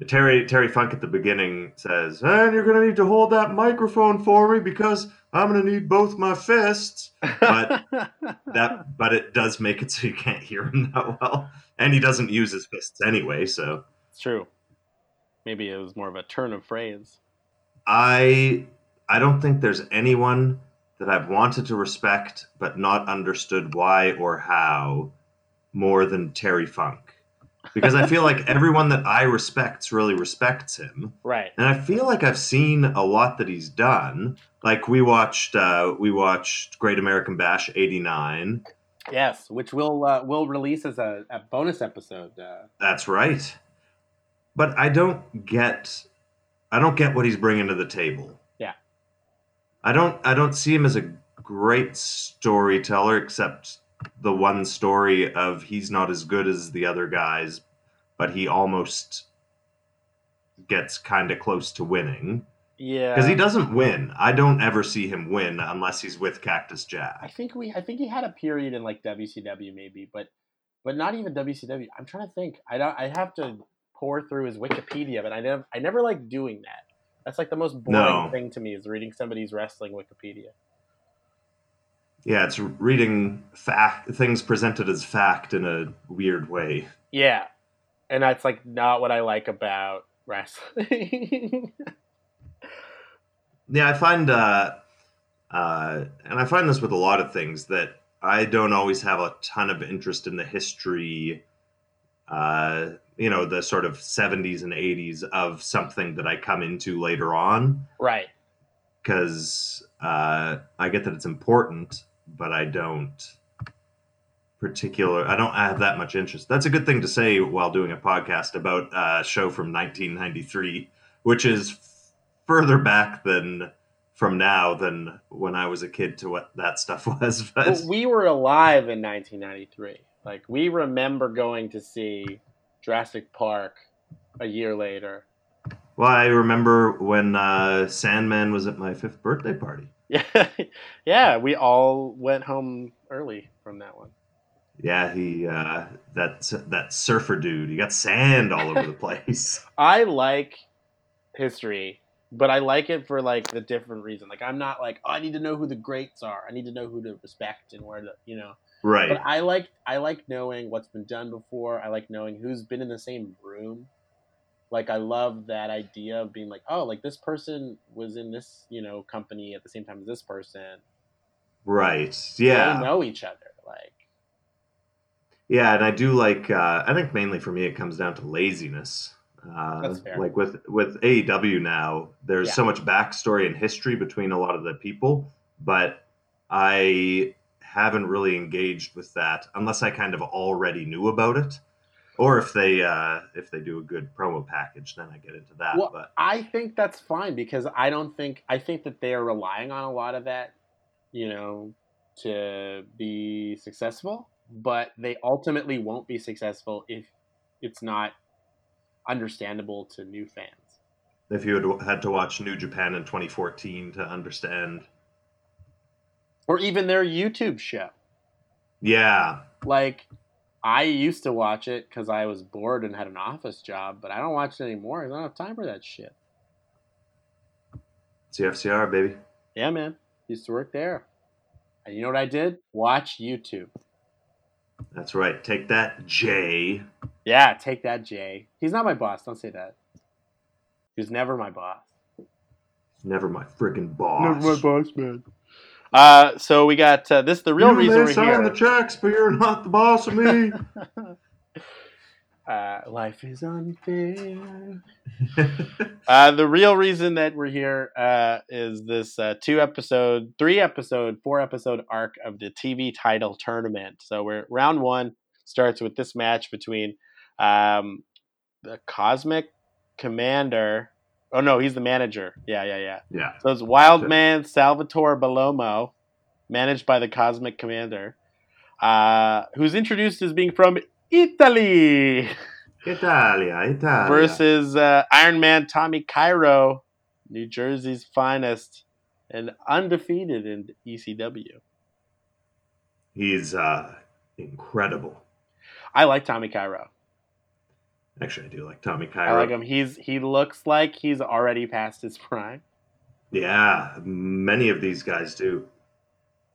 Terry Terry Funk at the beginning says, "And you're gonna need to hold that microphone for me because I'm gonna need both my fists." But that but it does make it so you can't hear him that well, and he doesn't use his fists anyway. So it's true. Maybe it was more of a turn of phrase. I I don't think there's anyone that I've wanted to respect but not understood why or how more than Terry Funk. Because I feel like everyone that I respects really respects him. Right. And I feel like I've seen a lot that he's done. Like we watched uh we watched Great American Bash 89. Yes, which will uh, will release as a, a bonus episode. Uh, That's right. But I don't get I don't get what he's bringing to the table. Yeah. I don't I don't see him as a great storyteller except the one story of he's not as good as the other guys, but he almost gets kind of close to winning yeah. because he doesn't win. I don't ever see him win unless he's with Cactus Jack. I think we. I think he had a period in like WCW maybe, but but not even WCW. I'm trying to think. I don't. I have to pour through his Wikipedia, but I never. I never like doing that. That's like the most boring No. thing to me is reading somebody's wrestling Wikipedia. Yeah, it's reading fact things presented as fact in a weird way. Yeah, and that's like not what I like about wrestling. yeah, I find, uh, uh, and I find this with a lot of things that I don't always have a ton of interest in the history, uh, you know, the sort of 70s and 80s of something that I come into later on. Right. Because uh, I get that it's important, but I don't particular, I don't have that much interest. That's a good thing to say while doing a podcast about a show from 1993, which is further back than from now than when I was a kid to what that stuff was. But But we were alive in 1993. Like we remember going to see Jurassic Park a year later. well, I remember when uh, Sandman was at my fifth birthday party. Yeah, yeah. We all went home early from that one. Yeah, he uh, that that surfer dude. He got sand all over the place. I like history, but I like it for like the different reason. Like I'm not like oh, I need to know who the greats are. I need to know who to respect and where to you know. Right. But I like I like knowing what's been done before. I like knowing who's been in the same room. Like I love that idea of being like, oh, like this person was in this, you know, company at the same time as this person. Right. They Yeah. know each other. Like Yeah, and I do like. Uh, I think mainly for me, it comes down to laziness. Uh, That's fair. Like with with AEW now, there's Yeah. so much backstory and history between a lot of the people, but I haven't really engaged with that unless I kind of already knew about it, or if they uh, if they do a good promo package, then I get into that. Well, but I think that's fine because I don't think I think that they are relying on a lot of that, you know, to be successful. But they ultimately won't be successful if it's not understandable to new fans. if you had had to watch New Japan in 2014 to understand, Or even their YouTube show. yeah, Like, I used to watch it because I was bored and had an office job, but I don't watch it anymore. I don't have time for that shit. CFCR baby. Yeah, man. Used to work there. And you know what I did? Watch YouTube. That's right. Take that, Jay. Yeah, take that, Jay. He's not my boss. Don't say that. He was never my boss. Never my friggin' boss. Never my boss, man. Uh, so we got uh, this. The real you reason we're sign here. the checks, but you're not the boss of me. uh, life is unfair. Uh, the real reason that we're here uh, is this uh, two episode, three episode, four episode arc of the TV title tournament. So we're round one starts with this match between um, the Cosmic Commander. Oh no, he's the manager. Yeah, yeah, yeah. yeah. So it's Wildman Salvatore Bellomo, managed by the Cosmic Commander, uh, who's introduced as being from Italy, Italia, Italia. versus uh, Iron Man Tommy Cairo, New Jersey's finest, and undefeated in ECW. He's uh, incredible. I like Tommy Cairo. Actually, I do like Tommy I like him. He's he looks like he's already past his prime. Yeah, many of these guys do.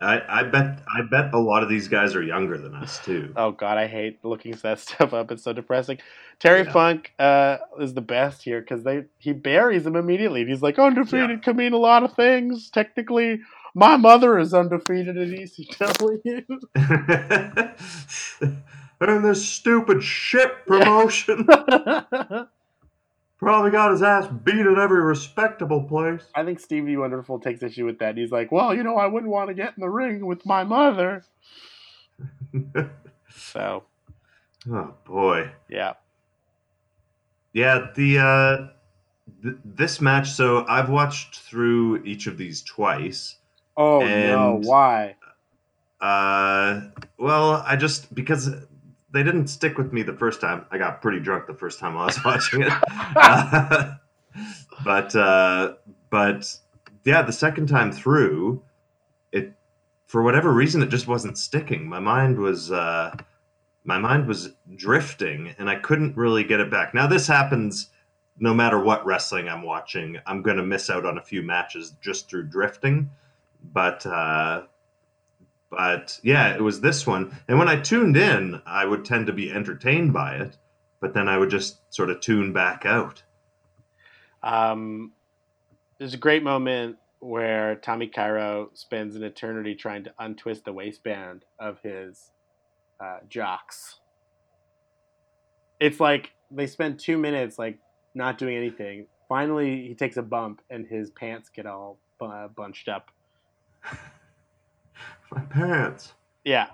I, I bet I bet a lot of these guys are younger than us too. Oh God, I hate looking that stuff up. It's so depressing. Terry Yeah. Funk uh, is the best here because they he buries him immediately. He's like undefeated can mean a lot of things. Technically, my mother is undefeated E ECW. and this stupid shit promotion probably got his ass beat at every respectable place. I think Stevie Wonderful takes issue with that. He's like, well, you know, I wouldn't want to get in the ring with my mother. So oh boy. yeah, Yeah, the uh th- this match so I've watched through each of these twice. oh no, why? Uh well, I just because they didn't stick with me the first time. I got pretty drunk the first time I was watching it. Uh, but uh but yeah, the second time through it for whatever reason it just wasn't sticking. My mind was uh my mind was drifting and I couldn't really get it back. Now this happens no matter what wrestling I'm watching. I'm going to miss out on a few matches just through drifting. But uh but yeah, it was this one. And when I tuned in, I would tend to be entertained by it, but then I would just sort of tune back out. Um, there's a great moment where Tommy Cairo spends an eternity trying to untwist the waistband of his uh, jocks. It's like they spend two minutes like not doing anything. Finally, he takes a bump and his pants get all uh, bunched up. My pants. Yeah,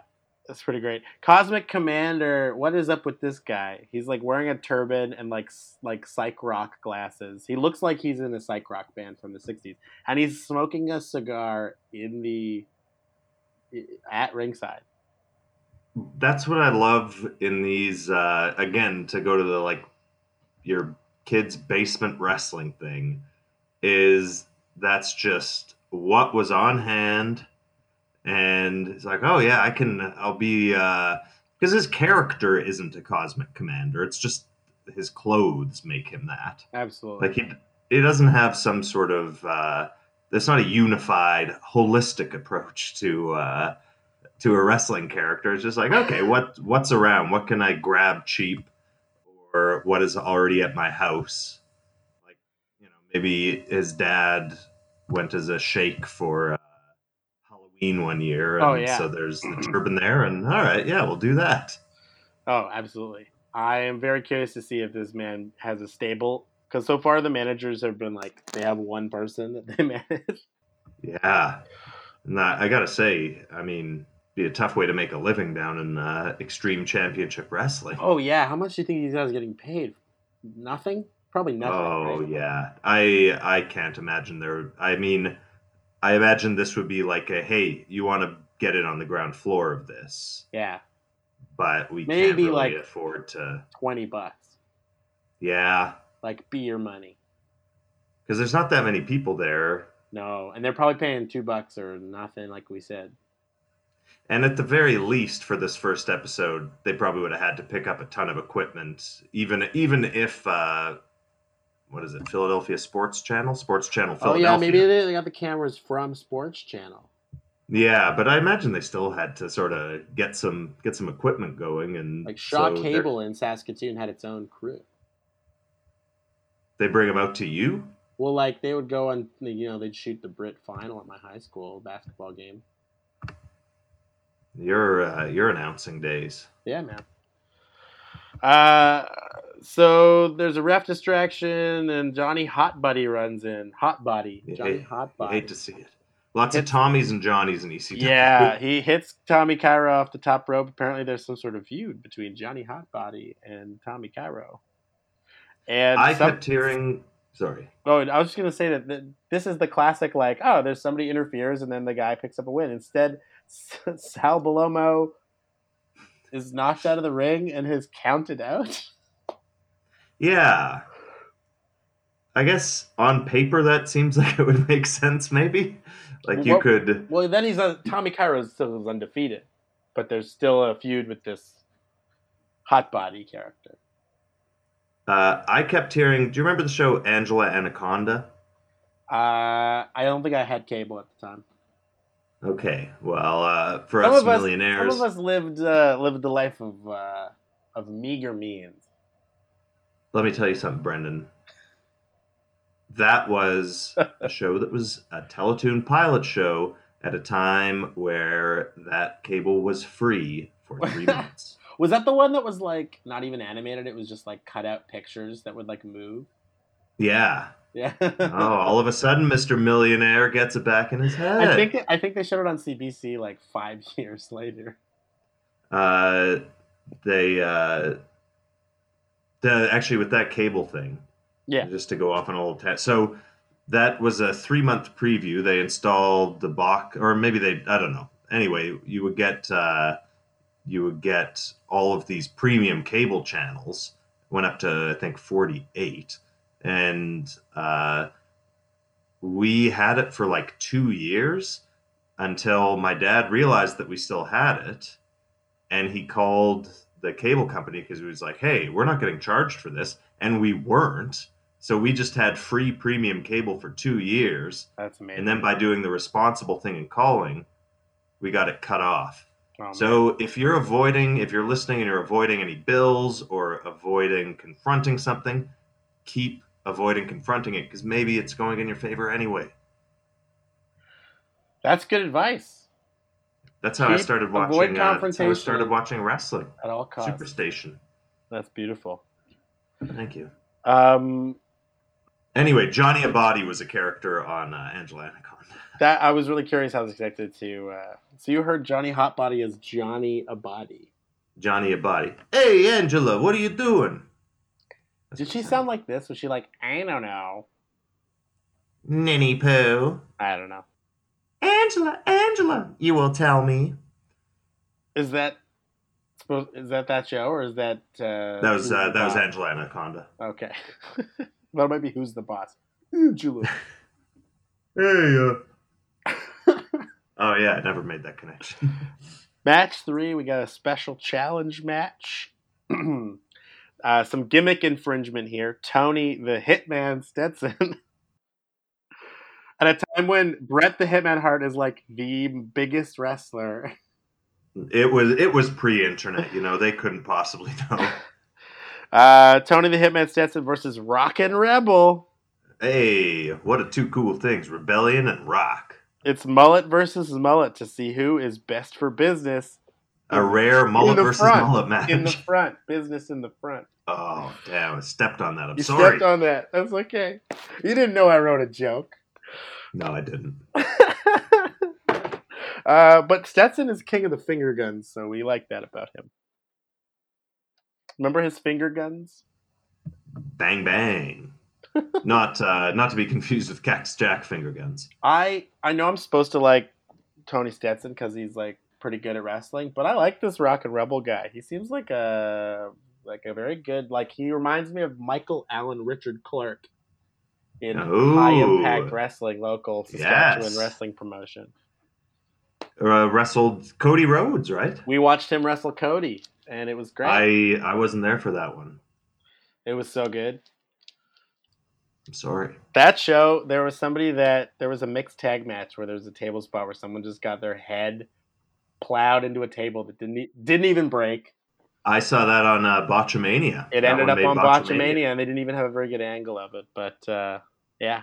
that's pretty great. Cosmic Commander, what is up with this guy? He's like wearing a turban and like like psych rock glasses. He looks like he's in a psych rock band from the '60s, and he's smoking a cigar in the at ringside. That's what I love in these. Uh, again, to go to the like your kid's basement wrestling thing, is that's just what was on hand and it's like, oh yeah, I can. I'll be because uh, his character isn't a cosmic commander. It's just his clothes make him that. Absolutely. Like he he doesn't have some sort of. Uh, there's not a unified, holistic approach to uh, to a wrestling character. It's just like, okay, what what's around? What can I grab cheap, or what is already at my house? Like, you know, maybe his dad went as a sheikh for Halloween one year. Oh, And yeah. So there's the turban there, and all right, yeah, we'll do that. Oh, absolutely. I am very curious to see if this man has a stable because so far the managers have been like they have one person that they manage. Yeah, and that, I gotta say, I mean, be a tough way to make a living down in uh, Extreme Championship Wrestling. Oh yeah, how much do you think these guys are getting paid? Nothing. Probably nothing. Oh right? yeah, I I can't imagine there. I mean, I imagine this would be like a hey, you want to get it on the ground floor of this, Yeah, but we can't Maybe, really like- afford to. twenty bucks, Yeah, like beer money. because there's not that many people there, No, and they're probably paying two bucks or nothing, like we said. and at the very least for this first episode, they probably would have had to pick up a ton of equipment, even even if. uh what is it? Philadelphia Sports Channel, Sports Channel Oh Philadelphia. yeah, maybe they they got the cameras from Sports Channel. Yeah, but I imagine they still had to sort of get some get some equipment going, and Like Shaw so Cable in Saskatoon had its own crew. They bring them out to you. Well, like they would go and you know they'd shoot the Brit final at my high school basketball game. Your uh, your announcing days. Yeah, man. Uh, so there's a ref distraction, and Johnny Hot Buddy runs in. Hot Body, Johnny hate- Hot Body. hate to see it. Lots Hits- of Tommies and Johnnies in ECW. Yeah, he hits Tommy Cairo off the top rope. Apparently, there's some sort of feud between Johnny Hot Body and Tommy Cairo. And I some- kept hearing. Sorry. Oh, I was just gonna say that th- this is the classic, like, oh, there's somebody interferes and then the guy picks up a win. Instead, Sal Bellomo is knocked out of the ring and is counted out. Yeah. I guess on paper that seems like it would make sense. Maybe, like you What- could. Well, then he's uh, Tommy Cairo still is undefeated, but there's still a feud with this hot body character. Uh, I kept hearing. Do you remember the show Angela Anaconda? Uh, I don't think I had cable at the time. Okay. Well, uh, for Some us of us- millionaires, Some of us lived uh, lived the life of uh, of meager means. Let me tell you something, Brendan. That was a show that was a Teletoon pilot show at a time where that cable was free for three months. Was that the one that was like not even animated? It was just like cut out pictures that would like move. Yeah. Yeah. Oh, all of a sudden, Mr. Millionaire gets it back in his head. I think I think they showed it on CBC like five years later. uh, they uh, the actually with that cable thing. Yeah. Just to go off on a little test. So that was a three month preview. They installed the box, or maybe they I don't know. Anyway, you would get uh, you would get all of these premium cable channels. Went up to I think forty eight, and uh, we had it for like two years until my dad realized that we still had it, and he called the cable company because he was like, "Hey, we're not getting charged for this," and we weren't. So we just had free premium cable for two years, That's amazing. and then by doing the responsible thing and calling, we got it cut off. Oh. So if you're avoiding, if you're listening and you're avoiding any bills or avoiding confronting something, keep avoiding confronting it because maybe it's going in your favor anyway. That's good advice That's how I Keep- started avoid watching. Uh, that's how I started watching wrestling. at all costs. Superstation. That's beautiful. Thank you. Um, Anyway, Johnny Abatti was a character on uh, Angela Anaconda. that I was really curious how this connected to. Uh, so you heard Johnny Hotbody as Johnny Abatti. Johnny Abatti. Hey, Angela, what are you doing? Did she sound like this? Was she like, I don't know. Ninny Poo? I don't know. Angela, Angela, you will tell me. Is that is that that show or is that? Uh, That was uh, that was? Angela Anaconda. Okay. that might be who's the boss. Angela. Hey, uh. oh yeah, I never made that connection. Match three, we got a special challenge match. uh, some gimmick infringement here. Tony the Hitman Stetson. At a time when Bret the Hitman Hart is like the biggest wrestler. It was it was pre-internet, you know. They couldn't possibly know. Uh, Tony the Hitman Stetson versus Rockin' Rebel. Hey, what are two cool things? Rebellion and rock. It's mullet versus mullet to see who is best for business A rare mullet versus front, mullet match. in the front. Business in the front. Oh damn! I stepped on that. I'm You sorry. stepped on that. That's okay. You didn't know I wrote a joke. No, I didn't. uh, but Stetson is king of the finger guns, so we like that about him. Remember his finger guns? Bang bang. not uh, not to be confused with Cactus Jack finger guns. I I know I'm supposed to like Tony Stetson because he's like pretty good at wrestling, but I like this Rockin' Rebel guy. He seems like a like a very good like he reminds me of Michael Allen Richard Clark in Ooh. high impact wrestling, local Saskatchewan Yes. wrestling promotion. Uh, wrestled Cody Rhodes, right? We watched him wrestle Cody, and it was great. I I wasn't there for that one. It was so good. I'm sorry. That show, there was somebody that there was a mixed tag match where there was a table spot where someone just got their head plowed into a table that didn't didn't even break. I saw that on uh, Botchamania. It That ended up on Botchamania, and they didn't even have a very good angle of it. But uh, yeah,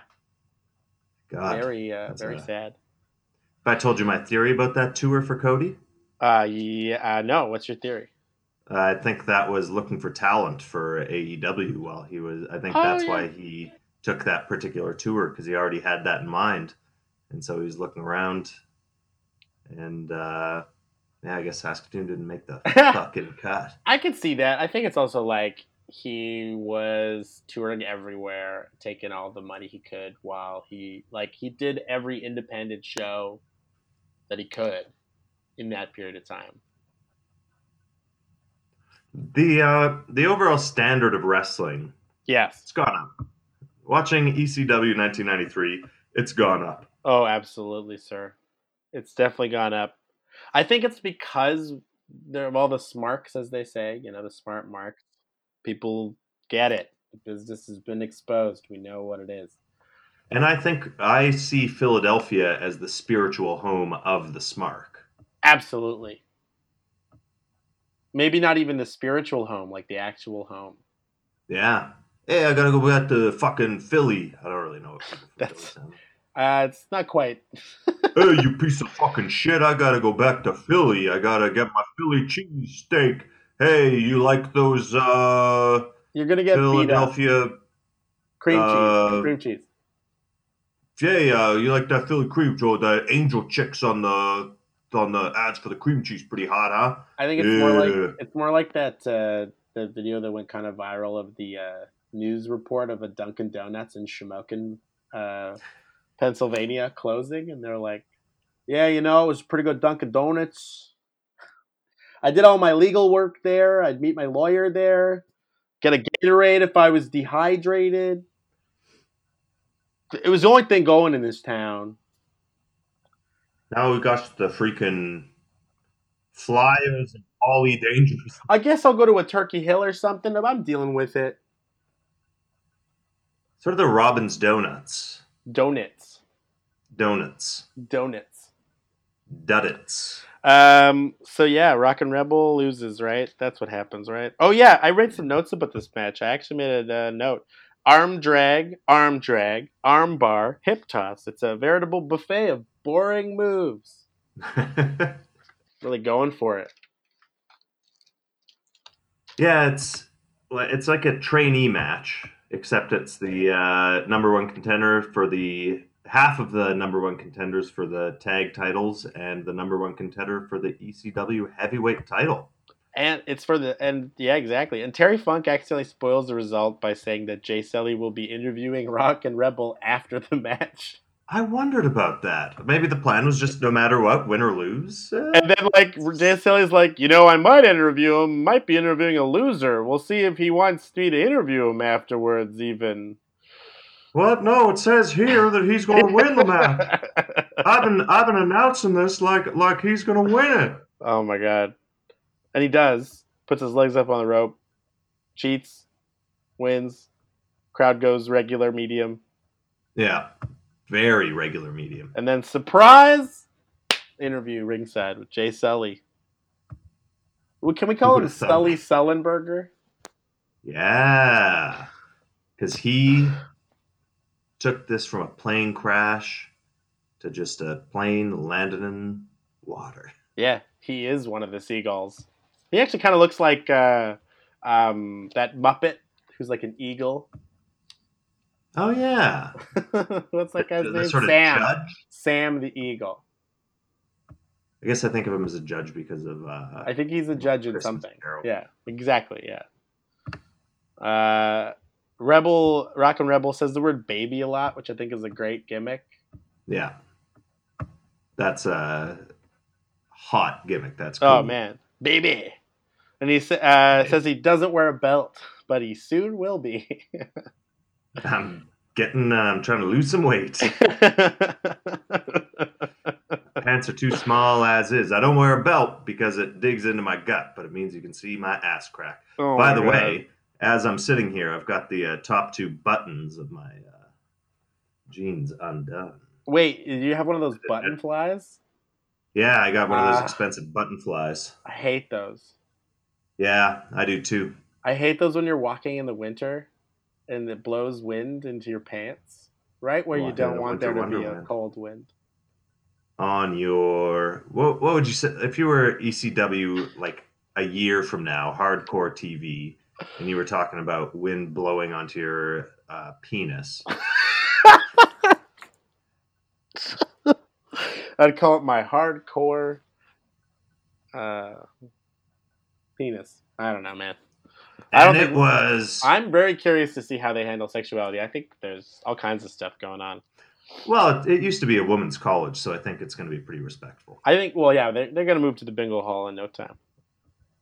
God, very uh, very a- sad. if I told you my theory about that tour for Cody, Uh, yeah, uh, no. What's your theory? I think that was looking for talent for AEW. While he was, I think Oh, that's yeah. why he took that particular tour because he already had that in mind, and so he was looking around. And uh, yeah, I guess Saskatoon didn't make the fucking cut. I can see that. I think it's also like he was touring everywhere, taking all the money he could while he like he did every independent show that he could in that period of time. The uh, the overall standard of wrestling Yes. it's gone up. Watching ECW 1993, it's gone up. Oh, absolutely, sir. It's definitely gone up. I think it's because there of all the smarks, as they say, you know, the smart marks. People get it. The business has been exposed. We know what it is. And I think I see Philadelphia as the spiritual home of the Smark. Absolutely. Maybe not even the spiritual home, like the actual home. Yeah. Hey, I gotta go back to fucking Philly. I don't really know what That's-. Uh, it's not quite. hey, you piece of fucking shit! I gotta go back to Philly. I gotta get my Philly cheese steak. Hey, you like those uh You're gonna get. Philadelphia? Cream uh, cheese. Cream cheese. Jay, uh, you like that Philly cream? Joe, the angel chicks on the on the ads for the cream cheese, pretty hot, huh? I think it's more like it's more like that uh, the video that went kind of viral of the uh, news report of a Dunkin' Donuts in Shamokin, uh, Pennsylvania closing, and they're like, "Yeah, you know, it was pretty good Dunkin' Donuts. I did all my legal work there. I'd meet my lawyer there, get a Gatorade if I was dehydrated. It was the only thing going in this town." Now we got the freaking Flyers and Ollie Dangerous. I guess I'll go to a Turkey Hill or something. If I'm dealing with it, Sort of the Robin's Donuts. Donuts, Donuts. donuts. Duddits. Um. So yeah, Rockin' Rebel loses, right? That's what happens, right? Oh yeah, I read some notes about this match. I actually made a uh, note. arm drag, arm drag, arm bar, hip toss. It's a veritable buffet of boring moves. Really going for it. yeah, it's it's like a trainee match, except it's the uh, number one contender for the half of the number one contenders for the tag titles and the number one contender for the ECW heavyweight title. And it's for the and yeah, exactly. And Terry Funk accidentally spoils the result by saying that Jay Sully will be interviewing Rockin' Rebel after the match. I wondered about that. Maybe the plan was just no matter what, win or lose. uh, And then like Jay Sully's like, you know, I might interview him, might be interviewing a loser. We'll see if he wants me to interview him afterwards even. What? No, it says here that he's going to win the match. I've been I've been announcing this like like he's going to win it. oh my god. And he does. Puts his legs up on the rope, cheats, wins. Crowd goes regular medium. Yeah, very regular medium. And then surprise interview ringside with Jay Sully. Well, Can we call him? Sully Sullenberger? Yeah, because he took this from a plane crash to just a plane landing in water. Yeah, he is one of the seagulls. He actually kind of looks like uh, um, that Muppet who's like an eagle. Oh yeah, What's that guy's The name? Sam. judge. Sam the eagle. I guess I think of him as a judge because of. Uh, I think he's a judge in something. Carol. Yeah, exactly. Yeah. Uh, Rebel Rockin' Rebel says the word baby a lot, which I think is a great gimmick. Yeah, that's a hot gimmick. That's cool. Oh man, baby, and he uh, says he doesn't wear a belt, but he soon will be. I'm getting. Uh, I'm trying to lose some weight. Pants are too small as is. I don't wear a belt because it digs into my gut, but it means you can see my ass crack. Oh By the God. way, as I'm sitting here, I've got the uh, top two buttons of my uh, jeans undone. wait, you have one of those button flies? Yeah, I got one of those Ah. expensive button flies. I hate those. Yeah, I do too. I hate those when you're walking in the winter and it blows wind into your pants, right? Where you don't want there to be a cold wind. On your what? What would you say if you were ECW like a year from now, hardcore TV, and you were talking about wind blowing onto your uh, penis? I'd call it my hardcore uh, penis. I don't know, man. I don't And it was I'm very curious to see how they handle sexuality. I think there's all kinds of stuff going on. well. It, it used to be a women's college, so I think it's going to be pretty respectful. I think, well, yeah, they're, they're going to move to the bingo hall in no time.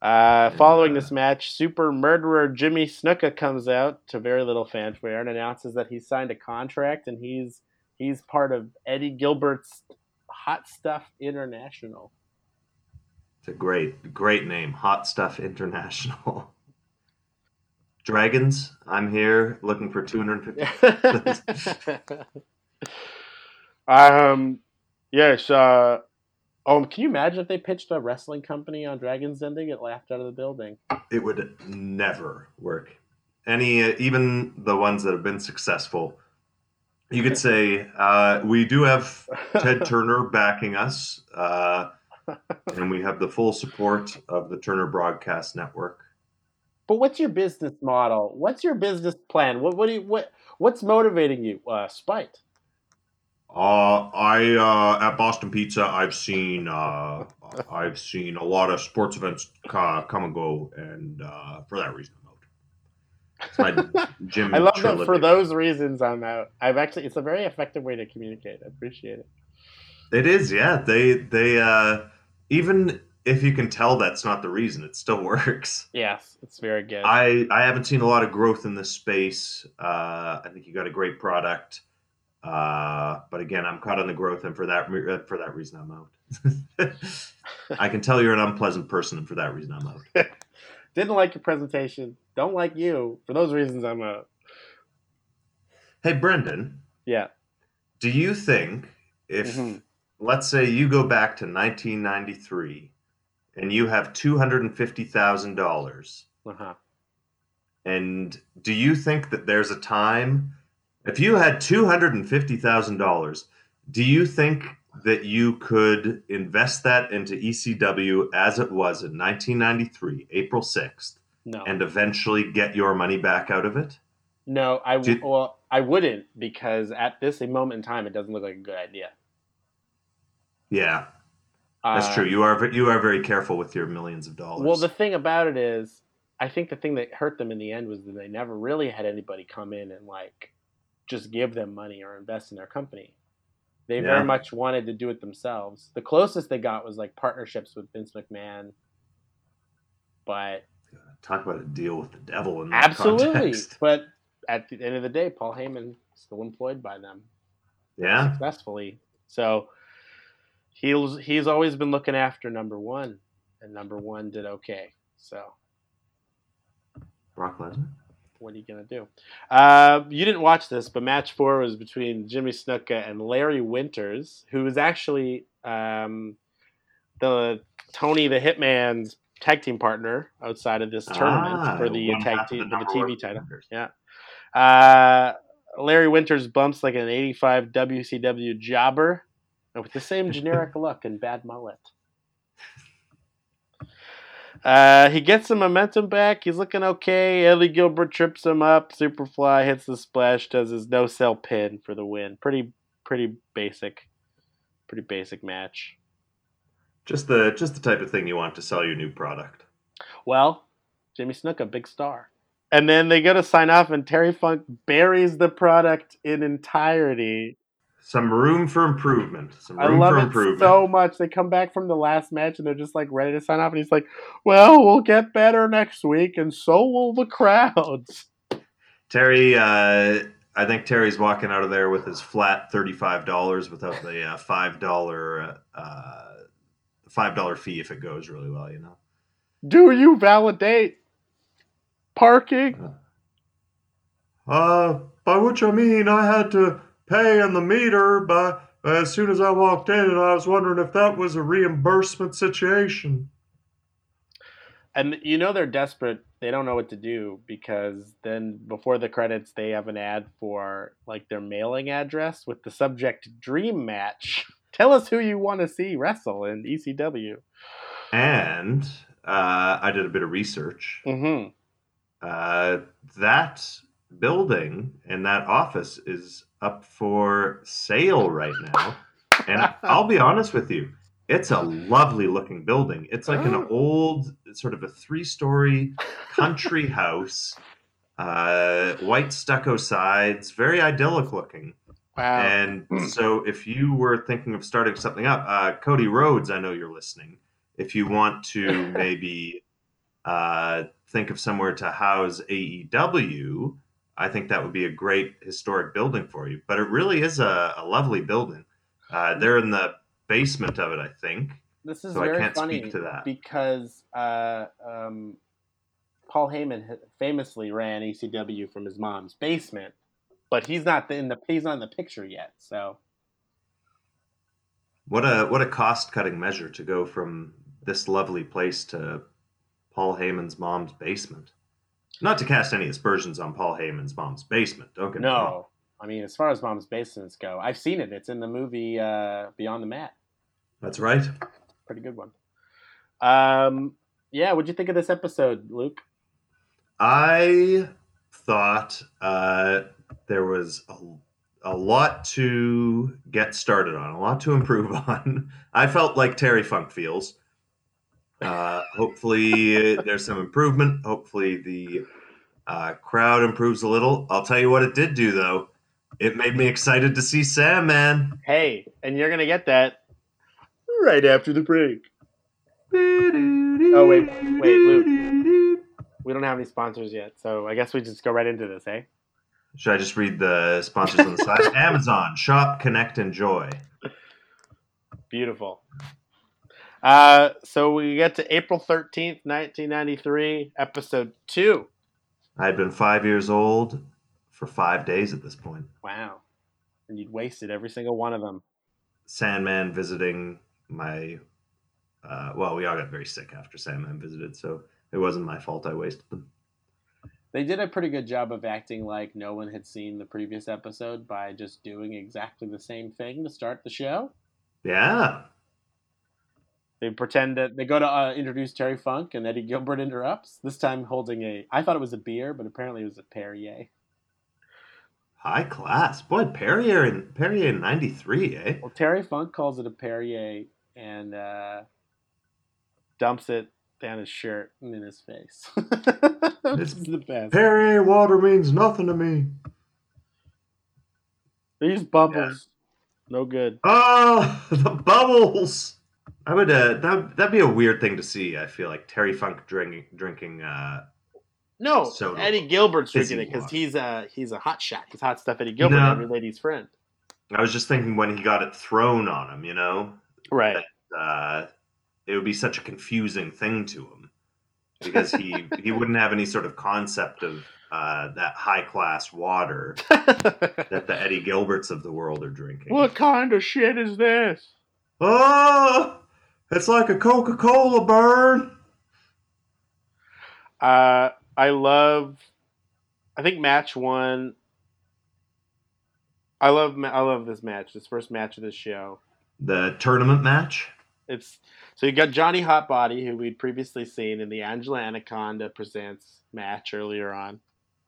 Uh, following this match, super murderer Jimmy Snuka comes out to very little fanfare and announces that he signed a contract and he's he's part of Eddie Gilbert's Hot Stuff International. It's a great, great name. Hot Stuff International. Dragons, I'm here looking for 250. um, yes. Uh, oh, can you imagine if they pitched a wrestling company on Dragon's Den? They get laughed out of the building. it would never work. Any, uh, even the ones that have been successful, you could say uh, we do have Ted Turner backing us, uh, and we have the full support of the Turner Broadcast Network. But what's your business model? What's your business plan? What what do you, what what's motivating you? Uh, spite. Uh, I uh, at Boston Pizza, I've seen uh, I've seen a lot of sports events ca- come and go, and uh, for that reason, I'm out. Jim. I love that for those reasons. I'm out. I've actually it's a very effective way to communicate. I appreciate it. It is, yeah. They they uh, even if you can tell that's not the reason, it still works. Yes, it's very good. I I haven't seen a lot of growth in this space. Uh, I think you got a great product. Uh, but again, I'm caught on the growth, and for that re- uh, for that reason, I'm out. I can tell you're an unpleasant person, and for that reason, I'm out. Didn't like your presentation. Don't like you. For those reasons, I'm out. Hey, Brendan, Yeah. do you think if Mhm. let's say you go back to 1993 and you have two hundred and fifty thousand dollars, Uh huh. And do you think that there's a time if you had two hundred and fifty thousand dollars, do you think that you could invest that into ECW as it was in 1993, April 6th, No, and eventually get your money back out of it? no, I Do- well, I wouldn't because at this moment in time, it doesn't look like a good idea. Yeah, that's true. Um, you are you are very careful with your millions of dollars. Well, the thing about it is, I think the thing that hurt them in the end was that they never really had anybody come in and like just give them money or invest in their company. They Yeah. very much wanted to do it themselves. The closest they got was like partnerships with Vince McMahon, but Talk about a deal with the devil in that absolutely. context. But at the end of the day, Paul Heyman still employed by them Yeah, successfully. So he's he's always been looking after number one, and number one did okay. So Brock Lesnar. what are you gonna do? Uh, you didn't watch this, but match four was between Jimmy Snuka and Larry Winters, who was actually um, the Tony the Hitman's tag team partner outside of this tournament Ah, for the tag team for the TV title. Yeah. Uh, Larry Winters bumps like an 85 WCW jobber with the same generic look and bad mullet. Uh, he gets some momentum back. He's looking okay. Eddie Gilbert trips him up. Superfly hits the splash, does his no sell pin for the win. Pretty, pretty basic, pretty basic match. Just the just the type of thing you want to sell your new product. Well, Jimmy Snuka, big star. And then they go to sign off, and Terry Funk buries the product in entirety. Some room for improvement. Some I love for it improvement. so much. They come back from the last match and they're just like ready to sign off, and he's like, "Well, we'll get better next week, and so will the crowds." Terry, uh, I think Terry's walking out of there with his flat thirty-five dollars without the uh, five dollar uh, five dollar fee if it goes really well. You know. Do you validate parking? Uh, by which I mean I had to pay on the meter, but as soon as I walked in, and I was wondering if that was a reimbursement situation. And you know they're desperate. They don't know what to do because then before the credits, they have an ad for like their mailing address with the subject "Dream Match." Tell us who you want to see wrestle in ECW. And uh, I did a bit of research. Mm-hmm. Uh, that building and that office is up for sale right now. And I'll be honest with you, it's a lovely looking building. It's like an Oh. old, sort of a three story country house, uh, white stucco sides, very idyllic looking. Wow. And so, if you were thinking of starting something up, uh, Cody Rhodes, I know you're listening. If you want to maybe uh, think of somewhere to house AEW, I think that would be a great historic building for you. But it really is a, a lovely building. Uh, they're in the basement of it, I think. This is So I very can't funny speak to that. because uh, um, Paul Heyman famously ran ECW from his mom's basement, but he's not in the he's not in the picture yet. So What a what a cost cutting measure to go from this lovely place to Paul Heyman's mom's basement. Not to cast any aspersions on Paul Heyman's mom's basement. Don't get me wrong. no, I mean as far as mom's basements go, I've seen it. It's in the movie uh, Beyond the Mat. That's right. Pretty good one. Um, yeah, what'd you think of this episode, Luke? I thought uh, there was a, a lot to get started on, a lot to improve on. I felt like Terry Funk feels. Uh, hopefully, there's some improvement. Hopefully, the uh, crowd improves a little. I'll tell you what it did do, though. It made me excited to see Sam, man. Hey, and you're gonna get that right after the break. Oh, wait, wait, Luke. We don't have any sponsors yet, so I guess we just go right into this, eh? Should I just read the sponsors on the side? Amazon, Shop, Connect, and Enjoy. Beautiful. Uh, so we get to April 13th, 1993, episode 2. I had been five years old for five days at this point. Wow. And you'd wasted every single one of them. Sandman visiting my. Uh, well, we all got very sick after Sandman visited, so it wasn't my fault I wasted them. They did a pretty good job of acting like no one had seen the previous episode by just doing exactly the same thing to start the show. Yeah. They pretend that they go to uh, introduce Terry Funk, and Eddie Gilbert interrupts. This time holding a. I thought it was a beer, but apparently it was a Perrier. High class. Boy, Perrier in Perrier in '93, eh? Well, Terry Funk calls it a Perrier and uh, dumps it down his shirt and in his face. this is the best. Perrier water means nothing to me. These bubbles, no good. Oh, the bubbles! I would. Uh, that that'd be a weird thing to see. I feel like Terry Funk drinking drinking. Uh, No, Soda. Eddie Gilbert's drinking it because he's a he's a hot shot. He's hot stuff. Eddie Gilbert, No. every lady's friend. I was just thinking when he got it thrown on him, you know, Right. uh, it would be such a confusing thing to him because he he wouldn't have any sort of concept of uh, that high class water that the Eddie Gilberts of the world are drinking. what kind of shit is this? Oh, it's like a Coca Cola burn. Uh, I love. I think match one. I love. I love this match. This first match of this show. The tournament match. It's so you got Johnny Hotbody, who we'd previously seen in the Angela Anaconda presents match earlier on,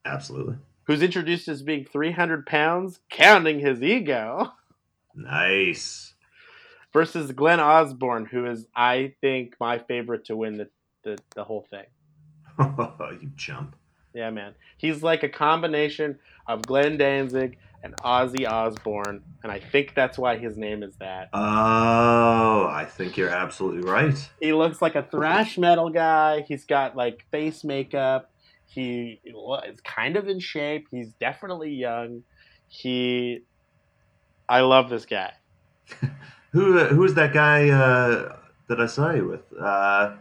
Absolutely. who's introduced as being 300 pounds, counting his ego, Nice. Versus Glenn Osborne, who is, I think, my favorite to win the the, the whole thing. you jump. Yeah, man. He's like a combination of Glenn Danzig and Ozzy Osbourne, and I think that's why his name is that. Oh, I think you're absolutely right. He looks like a thrash metal guy. He's got like face makeup. He is kind of in shape. He's definitely young. He, I love this guy. Who uh, who's that guy uh, that I saw you with? Uh,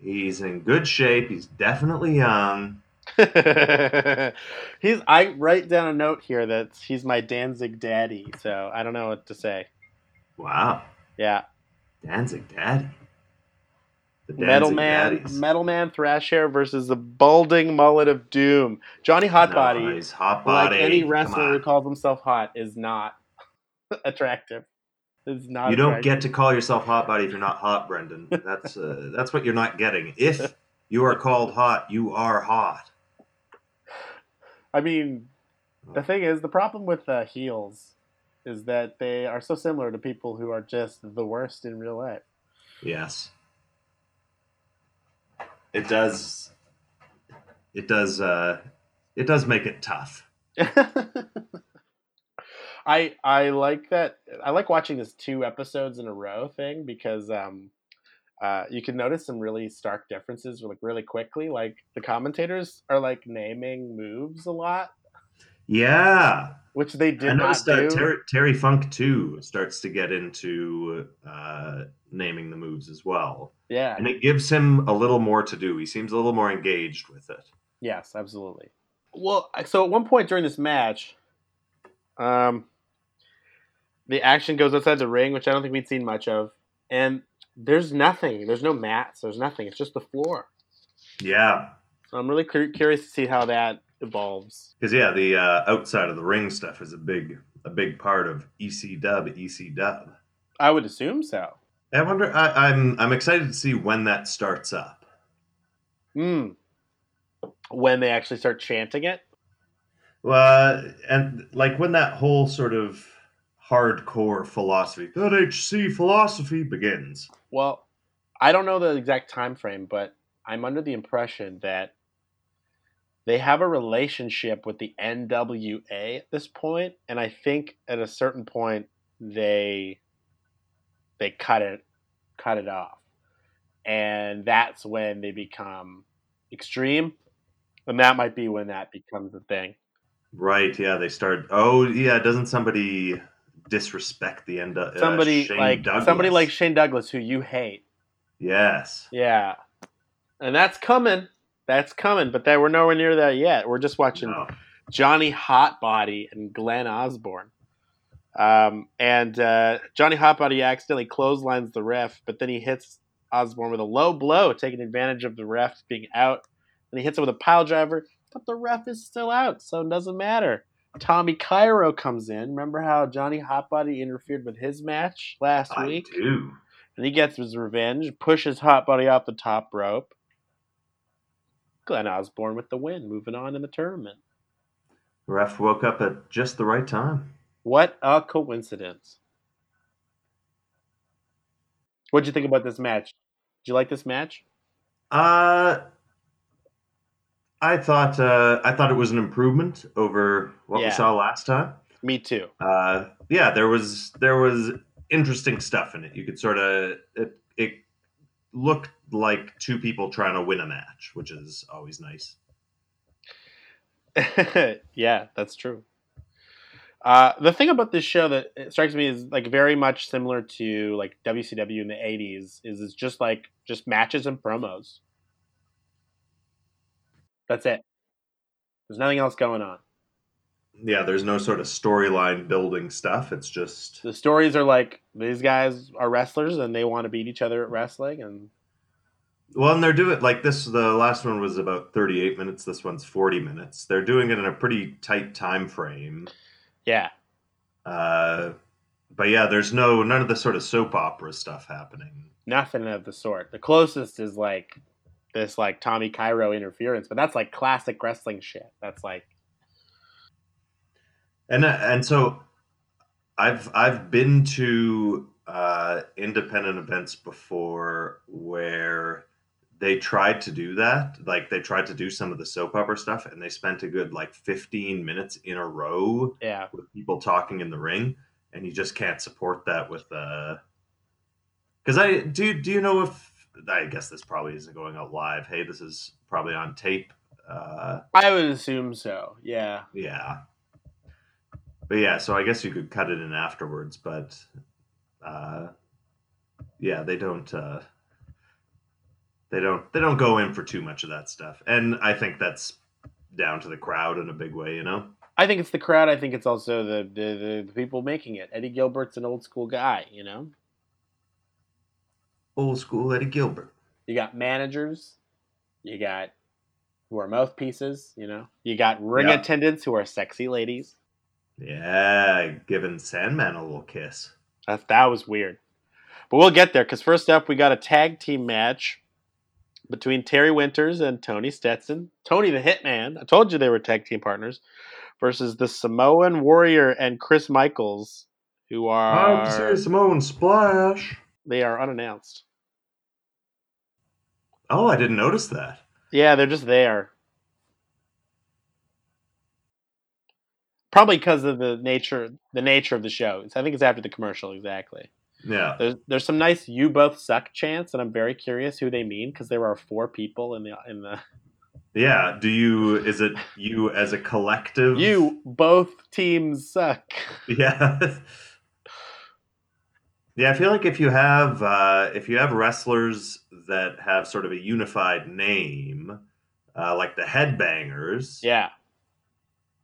he's in good shape. He's definitely young. he's. I write down a note here that he's my Danzig daddy. So I don't know what to say. Wow, Yeah, Danzig Daddy. Metal Man, Daddies. Metal Man Thrash Hair versus the balding mullet of doom. Johnny Hotbody, Nice. Hot like any wrestler who calls himself hot, is not attractive. Is not. You don't get to call yourself hot body if you're not hot, Brendan. That's uh, that's what you're not getting. If you are called hot, you are hot. I mean, the thing is, the problem with uh, heels is that they are so similar to people who are just the worst in real life. Yes. It does. It does. Uh, it does make it tough. I I like that. I like watching this two episodes in a row thing because um, uh, you can notice some really stark differences like really quickly. Like the commentators are like naming moves a lot, Yeah, which they did I not noticed do. uh, Terry, Terry Funk too starts to get into uh, naming the moves as well, yeah. and it gives him a little more to do. He seems a little more engaged with it. Yes, absolutely. Well, so at one point during this match, um, the action goes outside the ring, which I don't think we'd seen much of, and there's nothing. There's no mats. There's nothing. It's just the floor. Yeah, So I'm really cur- curious to see how that evolves. because yeah, the uh, outside of the ring stuff is a big a big part of EC Dub. EC Dub. I would assume so. I wonder. I, I'm I'm excited to see when that starts up. Hmm. When they actually start chanting it. Well, and like when that whole sort of hardcore philosophy, that HC philosophy begins. Well, I don't know the exact time frame, but I'm under the impression that they have a relationship with the NWA at this point, and I think at a certain point they they cut it cut it off. And that's when they become extreme. And that might be when that becomes a thing. Right? Yeah, they start. Oh, yeah. Doesn't somebody disrespect the end? Uh, Somebody Shane like Douglas? somebody like Shane Douglas who you hate. Yes. Yeah. And that's coming. That's coming, but that we're nowhere near that yet. We're just watching No. Johnny Hotbody and Glenn Osborne. Um, and uh, Johnny Hotbody accidentally clotheslines the ref, but then he hits Osborne with a low blow, taking advantage of the ref being out. And he hits him with a pile driver, but the ref is still out, so it doesn't matter. Tommy Cairo comes in. Remember how Johnny Hotbody interfered with his match last I week? do. And he gets his revenge, pushes Hotbody off the top rope. Glenn Osborne with the win, moving on in the tournament. Ref woke up at just the right time. What a coincidence. What'd you think about this match? Did you like this match? Uh, I thought uh, I thought it was an improvement over what Yeah. we saw last time. Me too. Uh, yeah, there was there was interesting stuff in it. You could sort of it, it looked like two people trying to win a match, which is always nice. yeah, that's true. Uh, the thing about this show that strikes me is like very much similar to like WCW in the '80s is it's just like just matches and promos. That's it. There's nothing else going on. Yeah, there's no sort of storyline building stuff. It's just The stories are like these guys are wrestlers and they want to beat each other at wrestling, and well, and they're doing it like this. The last one was about 38 minutes. This one's 40 minutes. They're doing it in a pretty tight time frame. yeah, Uh, but yeah, there's no none of the sort of soap opera stuff happening. nothing of the sort. The closest is like this like Tommy Cairo interference, but that's like classic wrestling shit. That's like And uh, and so I've I've been to uh, independent events before where they tried to do that. Like they tried to do some of the soap opera stuff, and they spent a good like 15 minutes in a row yeah, with people talking in the ring, and you just can't support that with uh because I do do you know if I guess this probably isn't going out live. Hey, this is probably on tape. Uh I would assume so. Yeah. yeah. But yeah, so I guess you could cut it in afterwards, but uh yeah, they don't uh they don't they don't go in for too much of that stuff. And I think that's down to the crowd in a big way, you know? I think it's the crowd. I think it's also the, the, the, the people making it. Eddie Gilbert's an old school guy, you know? Old school Eddie Gilbert. You got managers, you got who are mouthpieces, you know? You got ring Yeah. attendants who are sexy ladies. Yeah, giving Sandman a little kiss. That, that was weird. But we'll get there because first up, we got a tag team match between Terry Winters and Tony Stetson. Tony the Hitman, I told you they were tag team partners, versus the Samoan Warrior and Chris Michaels, who are. I'm Samoan Splash. They are unannounced. Oh, I didn't notice that. Yeah, they're just there. Probably because of the nature the nature of the show. I think it's after the commercial exactly. Yeah. There's there's some nice "you both suck" chants, and I'm very curious who they mean because there are four people in the in the Yeah. Do you is it you as a collective? you both teams suck. Yeah. Yeah, I feel like if you have uh, if you have wrestlers that have sort of a unified name, uh, like the Headbangers, Yeah,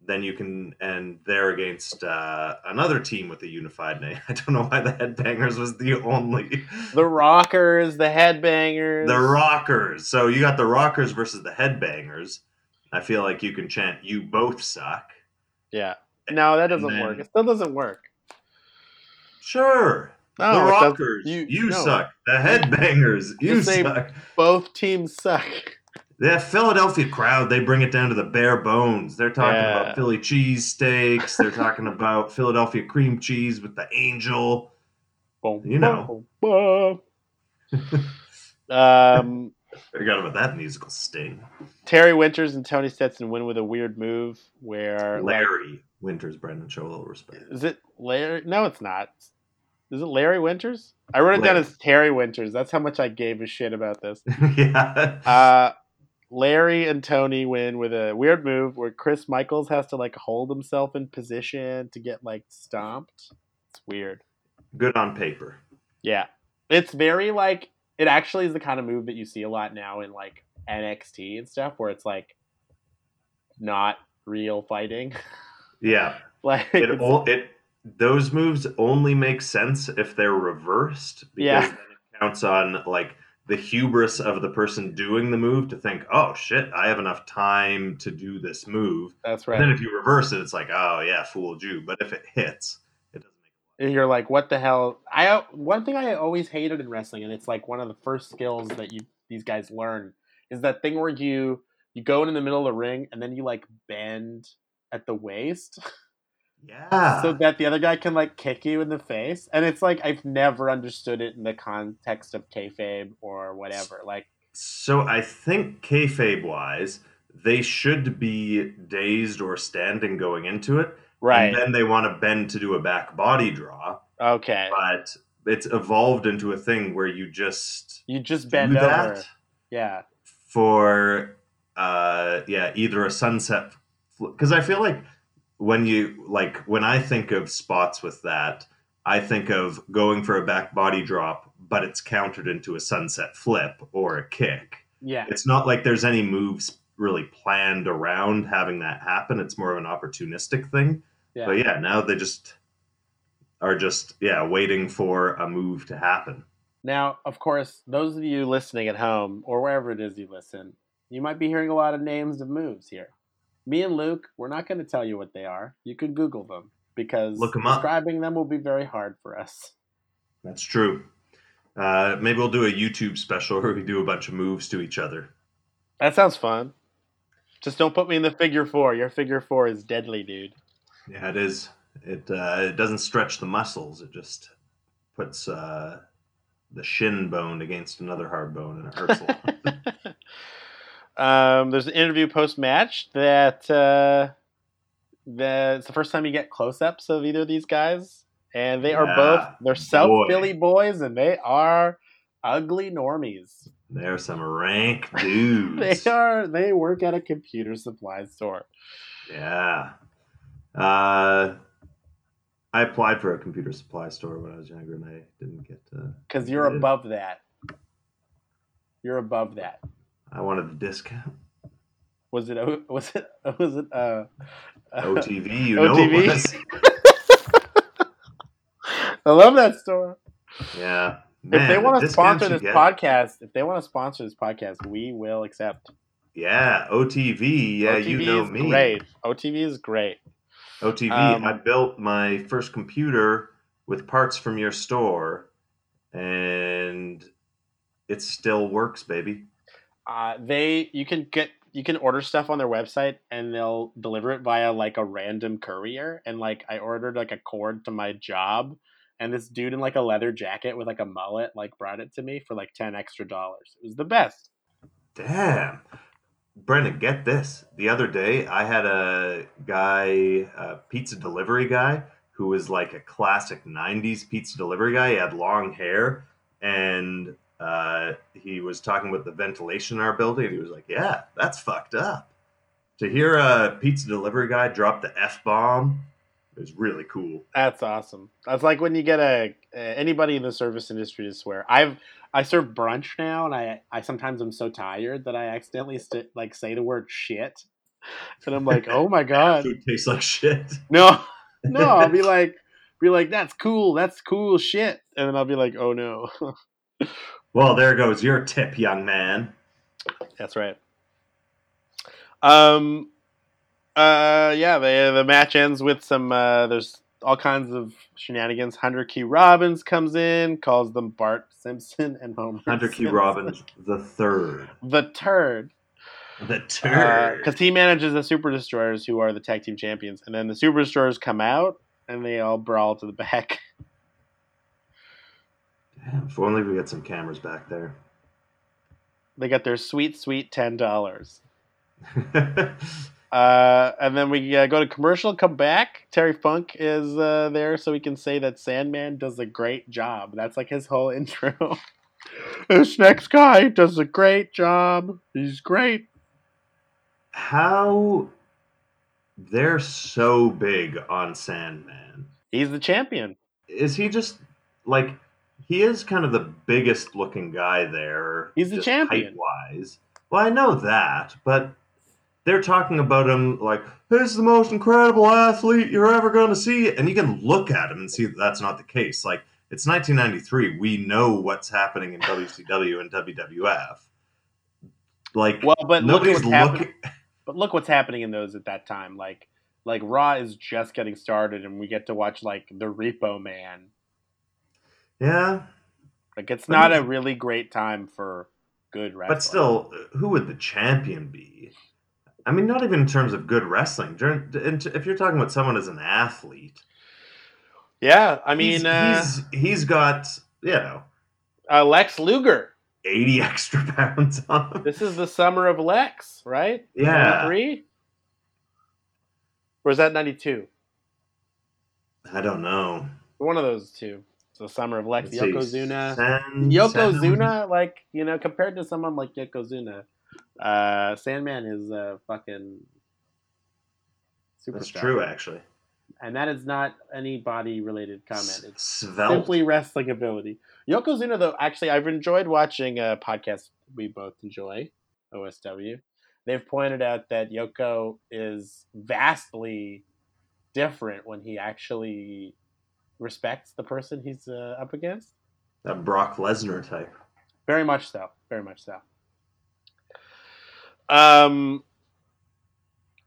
then you can and they're against uh, another team with a unified name. I don't know why the Headbangers was the only the Rockers, the Headbangers, the Rockers. So you got the Rockers versus the Headbangers. I feel like you can chant "You both suck." Yeah, no, that doesn't then- work. It still doesn't work. Sure. No, the Rockers, you- you, no. suck. The Headbangers, you say- suck. Both teams suck. That Philadelphia crowd, they bring it down to the bare bones. They're talking Yeah. about Philly cheesesteaks. They're talking about Philadelphia cream cheese with the angel. Boom, You know. boom, boom. um, Forgot about that musical sting. Terry Winters and Tony Stetson win with a weird move where like, Larry Winters, Brendan, show a little respect. is it Larry? No, it's not. Is it Larry Winters? I wrote it down as Terry Winters. That's how much I gave a shit about this. yeah. Uh, Larry and Tony win with a weird move where Chris Michaels has to like hold himself in position to get like stomped. It's weird. Good on paper. Yeah. It's very like it actually is the kind of move that you see a lot now in like NXT and stuff where it's like not real fighting. Yeah. like It, it's- it those moves only make sense if they're reversed because Yeah. then it counts on like the hubris of the person doing the move to think, oh shit, I have enough time to do this move. That's And right. then if you reverse it, it's like, oh yeah, fooled you. But if it hits, it doesn't make and you're like, what the hell? I one thing I always hated in wrestling, and it's like one of the first skills that you these guys learn is that thing where you you go in the middle of the ring and then you like bend at the waist Yeah. so that the other guy can like kick you in the face, and it's like I've never understood it in the context of kayfabe or whatever. Like, So I think kayfabe wise, they should be dazed or standing going into it. right? And then they want to bend to do a back body draw. okay, But it's evolved into a thing where you just you just bend that over. Yeah, for uh yeah, either a sunset because I feel like when you like when I think of spots with that, I think of going for a back body drop, but it's countered into a sunset flip or a kick. yeah. it's not like there's any moves really planned around having that happen. It's more of an opportunistic thing. Yeah. But yeah, now they just are just yeah waiting for a move to happen. Now, of course, those of you listening at home or wherever it is you listen, you might be hearing a lot of names of moves here. Me and Luke, we're not going to tell you what they are. You can Google them because Look 'em up. describing them will be very hard for us. That's true. Uh, maybe we'll do a YouTube special where we do a bunch of moves to each other. That sounds fun. Just don't put me in the figure four. Your figure four is deadly, dude. Yeah, it is. It uh, it doesn't stretch the muscles. It just puts uh, the shin bone against another hard bone, and it hurts a lot. um, there's an interview post match that uh, that it's the first time you get close ups of either of these guys, and they are Yeah, both they're South boy. Philly boys, and they are ugly normies. They're some rank dudes. They are they work at a computer supply store. Yeah. Uh, I applied for a computer supply store when I was younger, and I didn't get. Uh, Because you're above that. You're above that. I wanted a discount. Was it? Was it? Was it? Uh, uh, OTV, you know OTV? it was. I love that store. Yeah. if they want to sponsor this get. podcast, if they want to sponsor this podcast, we will accept. Yeah, OTV. Yeah, OTV you know is me. great. OTV is great. OTV. Um, I built my first computer with parts from your store, and it still works, baby. Uh, they you can get you can order stuff on their website and they'll deliver it via like a random courier. And like I ordered like a cord to my job, and this dude in like a leather jacket with like a mullet like brought it to me for like ten extra dollars. It was the best. Damn. Brendan, get this. The other day, I had a guy, a pizza delivery guy, who was like a classic 90s pizza delivery guy. He had long hair and uh, he was talking about the ventilation in our building. And he was like, Yeah, that's fucked up. To hear a pizza delivery guy drop the F bomb is really cool. That's awesome. That's like when you get a anybody in the service industry to swear. I've I serve brunch now, and I I sometimes am so tired that I accidentally st- like say the word shit, and I'm like, oh my god, Food tastes like shit. no, no. I'll be like, be like, that's cool, that's cool shit, and then I'll be like, oh no, Well, there goes your tip, young man. that's right. Um, uh, yeah, the the match ends with some. Uh, there's all kinds of shenanigans. Hunter Q. Robbins comes in, calls them Bart Simpson and Homer. Hunter Q. Simpson. Robbins the third. the turd, The turd. because he manages the Super Destroyers, who are the tag team champions, and then the Super Destroyers come out and they all brawl to the back. Damn, if only we get some cameras back there. They got their sweet, sweet ten dollars. Uh, and then we uh, go to commercial, come back. Terry Funk is uh, there, so we can say that Sandman does a great job. That's like his whole intro. this next guy does a great job. He's great. How they're so big on Sandman. He's the champion. Is he just like he is kind of the biggest looking guy there? He's the champion. Height-wise. Well, I know that, but they're talking about him like he's the most incredible athlete you're ever going to see, and you can look at him and see that that's not the case. Like It's 1993. We know what's happening in WCW and WWF. Like, Well, but look nobody's what's happening. looking. But look what's happening in those at that time. Like like Raw is just getting started, and we get to watch like the Repo Man. Yeah, Like it's But not a really great time for good wrestling. but still, who would the champion be? I mean, not even in terms of good wrestling. If you're talking about someone as an athlete, yeah. I mean, he's, uh, he's he's got you know uh, Lex Luger. 80 extra pounds on him. This is the summer of Lex, right? Yeah. Three. Or is that ninety two? I don't know. One of those two. The summer of Lex. Let's Yokozuna. San- Yokozuna, like you know, compared to someone like Yokozuna, uh, Sandman is a fucking superstar. That's true, actually. and that is not any body related comment. It's Svelte. simply wrestling ability. Yokozuna, though, actually, I've enjoyed watching a podcast we both enjoy, OSW. They've pointed out that Yoko is vastly different when he actually respects the person he's uh, up against. that Brock Lesnar type. Very much so. Very much so. Um.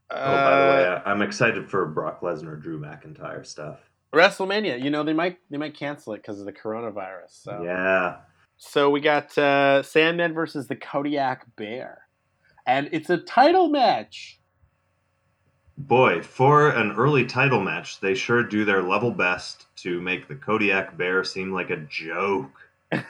Oh, by the way, uh, I- I'm excited for Brock Lesnar, Drew McIntyre stuff. WrestleMania. You know they might they might cancel it because of the coronavirus. So Yeah. So we got uh, Sandman versus the Kodiak Bear, and it's a title match. Boy, for an early title match, they sure do their level best to make the Kodiak Bear seem like a joke.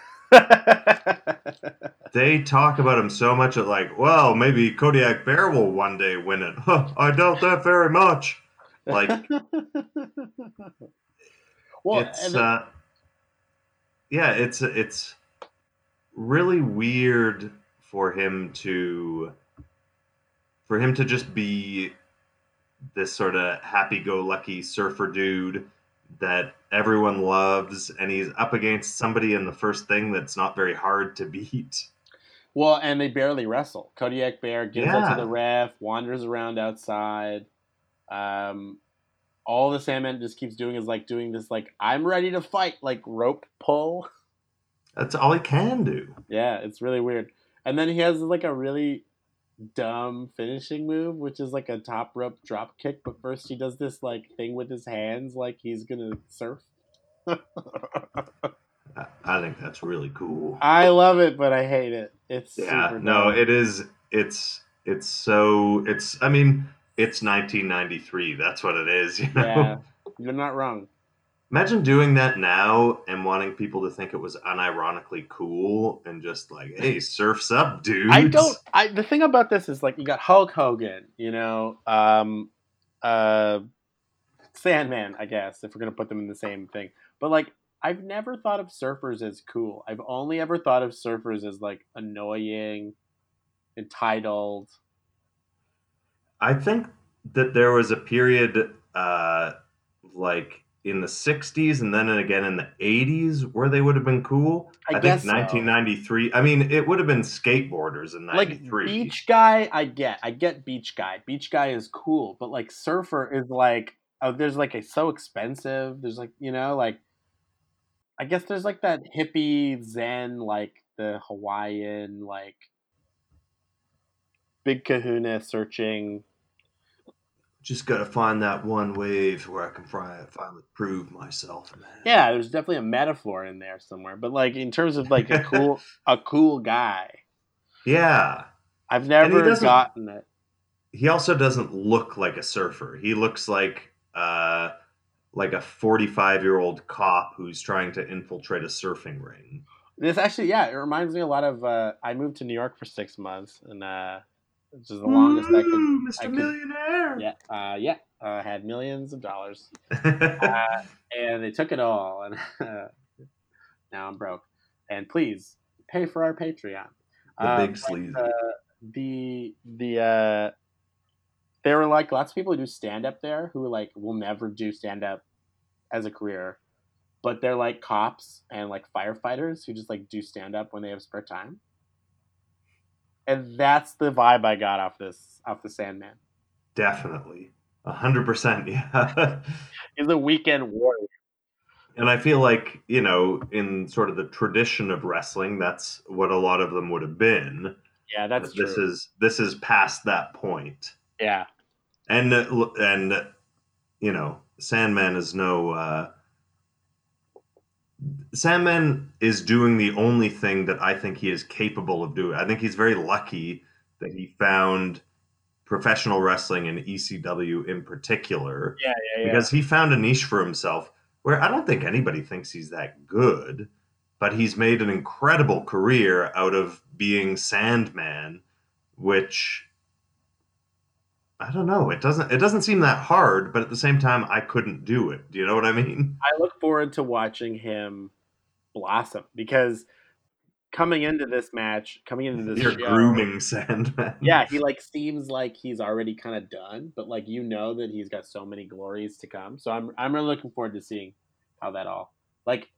They talk about him so much that, like, well, maybe Kodiak Bear will one day win it. Huh, I doubt that very much. Like, well, it's and then- uh, yeah, it's it's really weird for him to for him to just be this sort of happy-go-lucky surfer dude that everyone loves, and he's up against somebody in the first thing that's not very hard to beat. well, and they barely wrestle. Kodiak Bear gives up to the ref, wanders around outside. Um, all the Sandman just keeps doing is like doing this, like I'm ready to fight, like rope pull. That's all he can do. Yeah, it's really weird. And then he has like a really dumb finishing move, which is like a top rope drop kick. But first, he does this like thing with his hands, like he's gonna surf. I- think that's really cool. I love it, but I hate it. It's Yeah, no, it is. It's it's so it's. I mean, it's 1993. That's what it is. You know. yeah, you're not wrong. Imagine doing that now and wanting people to think it was unironically cool and just like, hey, surfs up, dude. I don't. I the thing about this is like you got Hulk Hogan, you know, um, uh, Sandman, I guess if we're gonna put them in the same thing. But like, I've never thought of surfers as cool. I've only ever thought of surfers as like annoying, entitled. I think that there was a period, uh, like in the 60s and then again in the 80s where they would have been cool. I, I, think so. 1993. I mean, it would have been skateboarders in Like 93. beach guy, I get. I get beach guy. Beach guy is cool, but like surfer is like oh, there's like a so expensive. There's like you know like I guess there's like that hippie zen like the Hawaiian like big Kahuna searching. Just got to find that one wave where I can finally prove myself, man. Yeah, there's definitely a metaphor in there somewhere, but like in terms of like a cool a cool guy, Yeah. I've never gotten it. He also doesn't look like a surfer. He looks like uh like a 45 year old cop who's trying to infiltrate a surfing ring. This actually, yeah, it reminds me a lot of. Uh, I moved to New York for six months, and uh, which is the longest I could. Mr. I could- Millionaire. Yeah, uh, yeah, uh, had millions of dollars, uh, and they took it all, and now I'm broke. And please pay for our Patreon. the Um, big sleazy. uh, the the uh, there were like lots of people who do stand up there who like will never do stand up as a career, but they're like cops and like firefighters who just like do stand up when they have spare time. And that's the vibe I got off this off the Sandman. Definitely. A hundred percent, yeah. He's a weekend warrior. And I feel like, you know, in sort of the tradition of wrestling, that's what a lot of them would have been. Yeah, that's But this true. is this is past that point. yeah, And uh, and you know, Sandman is no uh Sandman is doing the only thing that I think he is capable of doing. I think he's very lucky that he found professional wrestling and ECW in particular yeah, yeah. because he found a niche for himself where I don't think anybody thinks he's that good, but he's made an incredible career out of being Sandman, which I don't know. It doesn't it doesn't seem that hard, but at the same time I couldn't do it. Do you know what I mean? I look forward to watching him blossom because coming into this match, coming into this You're show, grooming Sandman. yeah, he like seems like he's already kind of done, but like you know that he's got so many glories to come. So I'm I'm really looking forward to seeing how that all like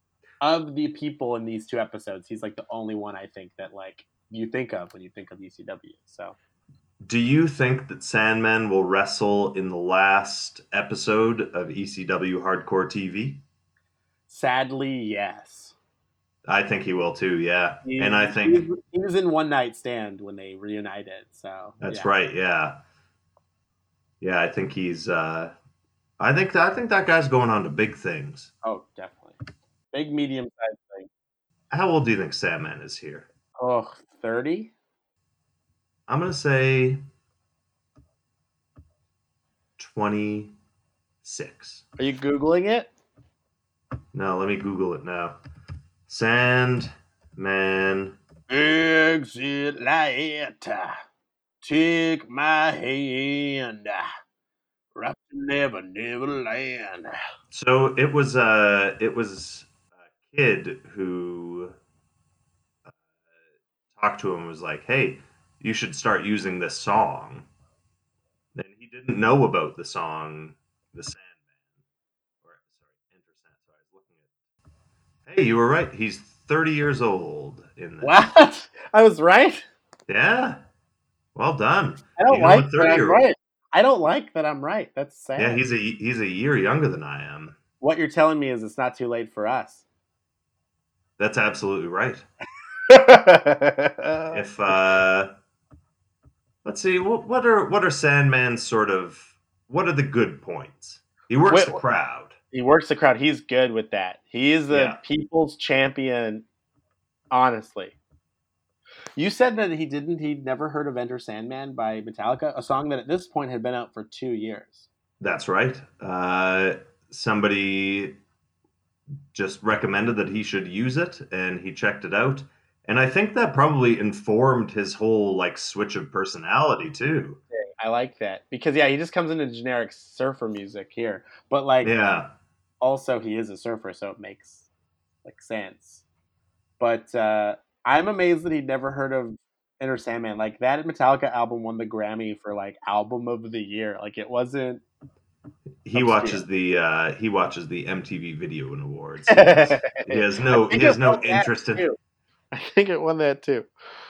of the people in these two episodes, he's like the only one I think that like you think of when you think of ECW. So Do you think that Sandman will wrestle in the last episode of ECW Hardcore TV? sadly, yes. I think he will too, yeah. He- and I he think was, he was in One Night Stand when they reunited. So That's yeah. right. Yeah. Yeah, I think he's. uh I think I think that guy's going on to big things. Oh, definitely. Big medium sized thing. How old do you think Sandman is here? Oh, 30? I'm gonna say twenty six. Are you Googling it? No, let me Google it now. Sandman. Exit light. Take my hand. Rock to never, never land. So it was uh it was a kid who uh, talked to him and was like, "Hey, you should start using this song." And he didn't know about the song, "The Sandman." Or sorry, Enter Sand. Sorry, I was looking at. Hey, you were right. He's 30 years old in this. What? I was right? Yeah. Well done. I don't You know, like that I'm right. I don't like that I'm right. That's sad. Yeah, he's a he's a year younger than I am. what you're telling me is it's not too late for us. That's absolutely right. if if uh let's see what what are what are sandman's sort of what are the good points he works Wait, the crowd he works the crowd, he's good with that. He is the Yeah. people's champion, honestly. You said that he didn't, he'd never heard of Enter Sandman by Metallica, a song that at this point had been out for two years. that's right uh somebody just recommended that he should use it and he checked it out and i think that probably informed his whole like switch of personality too I like that because yeah, he just comes into generic surfer music here, but like yeah also he is a surfer, so it makes like sense. But uh, I'm amazed that he'd never heard of Enter Sandman. Like that Metallica album won the Grammy for like album of the year. Like it wasn't. he Obscure. watches the uh he watches the mtv video and awards he has no he has no won that interest in too. Think it won that too.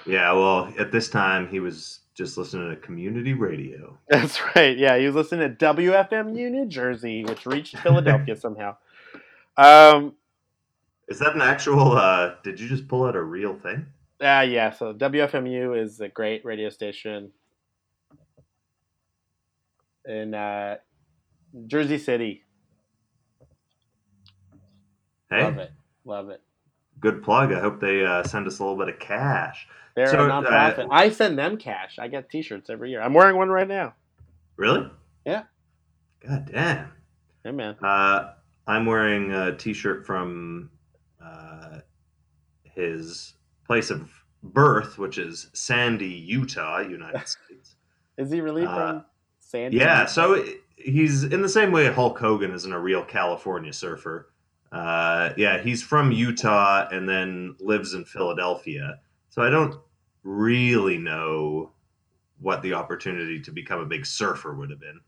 Yeah, well, at this time he was just listening to community radio. That's right. Yeah, he was listening to WFMU New Jersey, which reached Philadelphia somehow. Um. Is that an actual? uh Did you just pull out a real thing? Ah, yeah. So WFMU is a great radio station in uh, Jersey City. Hey, Love it. Love it. Good plug. I hope they uh, send us a little bit of cash. They're So, a nonprofit. uh, I send them cash. I get T-shirts every year. I'm wearing one right now. Really? Yeah. God damn. Hey man. Uh, I'm wearing a T-shirt from uh, his place of birth, which is Sandy, Utah, United States. Is he really Uh, from Sandy? Yeah, so he's in the same way Hulk Hogan isn't a real California surfer. Uh, yeah, he's from Utah and then lives in Philadelphia. So I don't really know what the opportunity to become a big surfer would have been.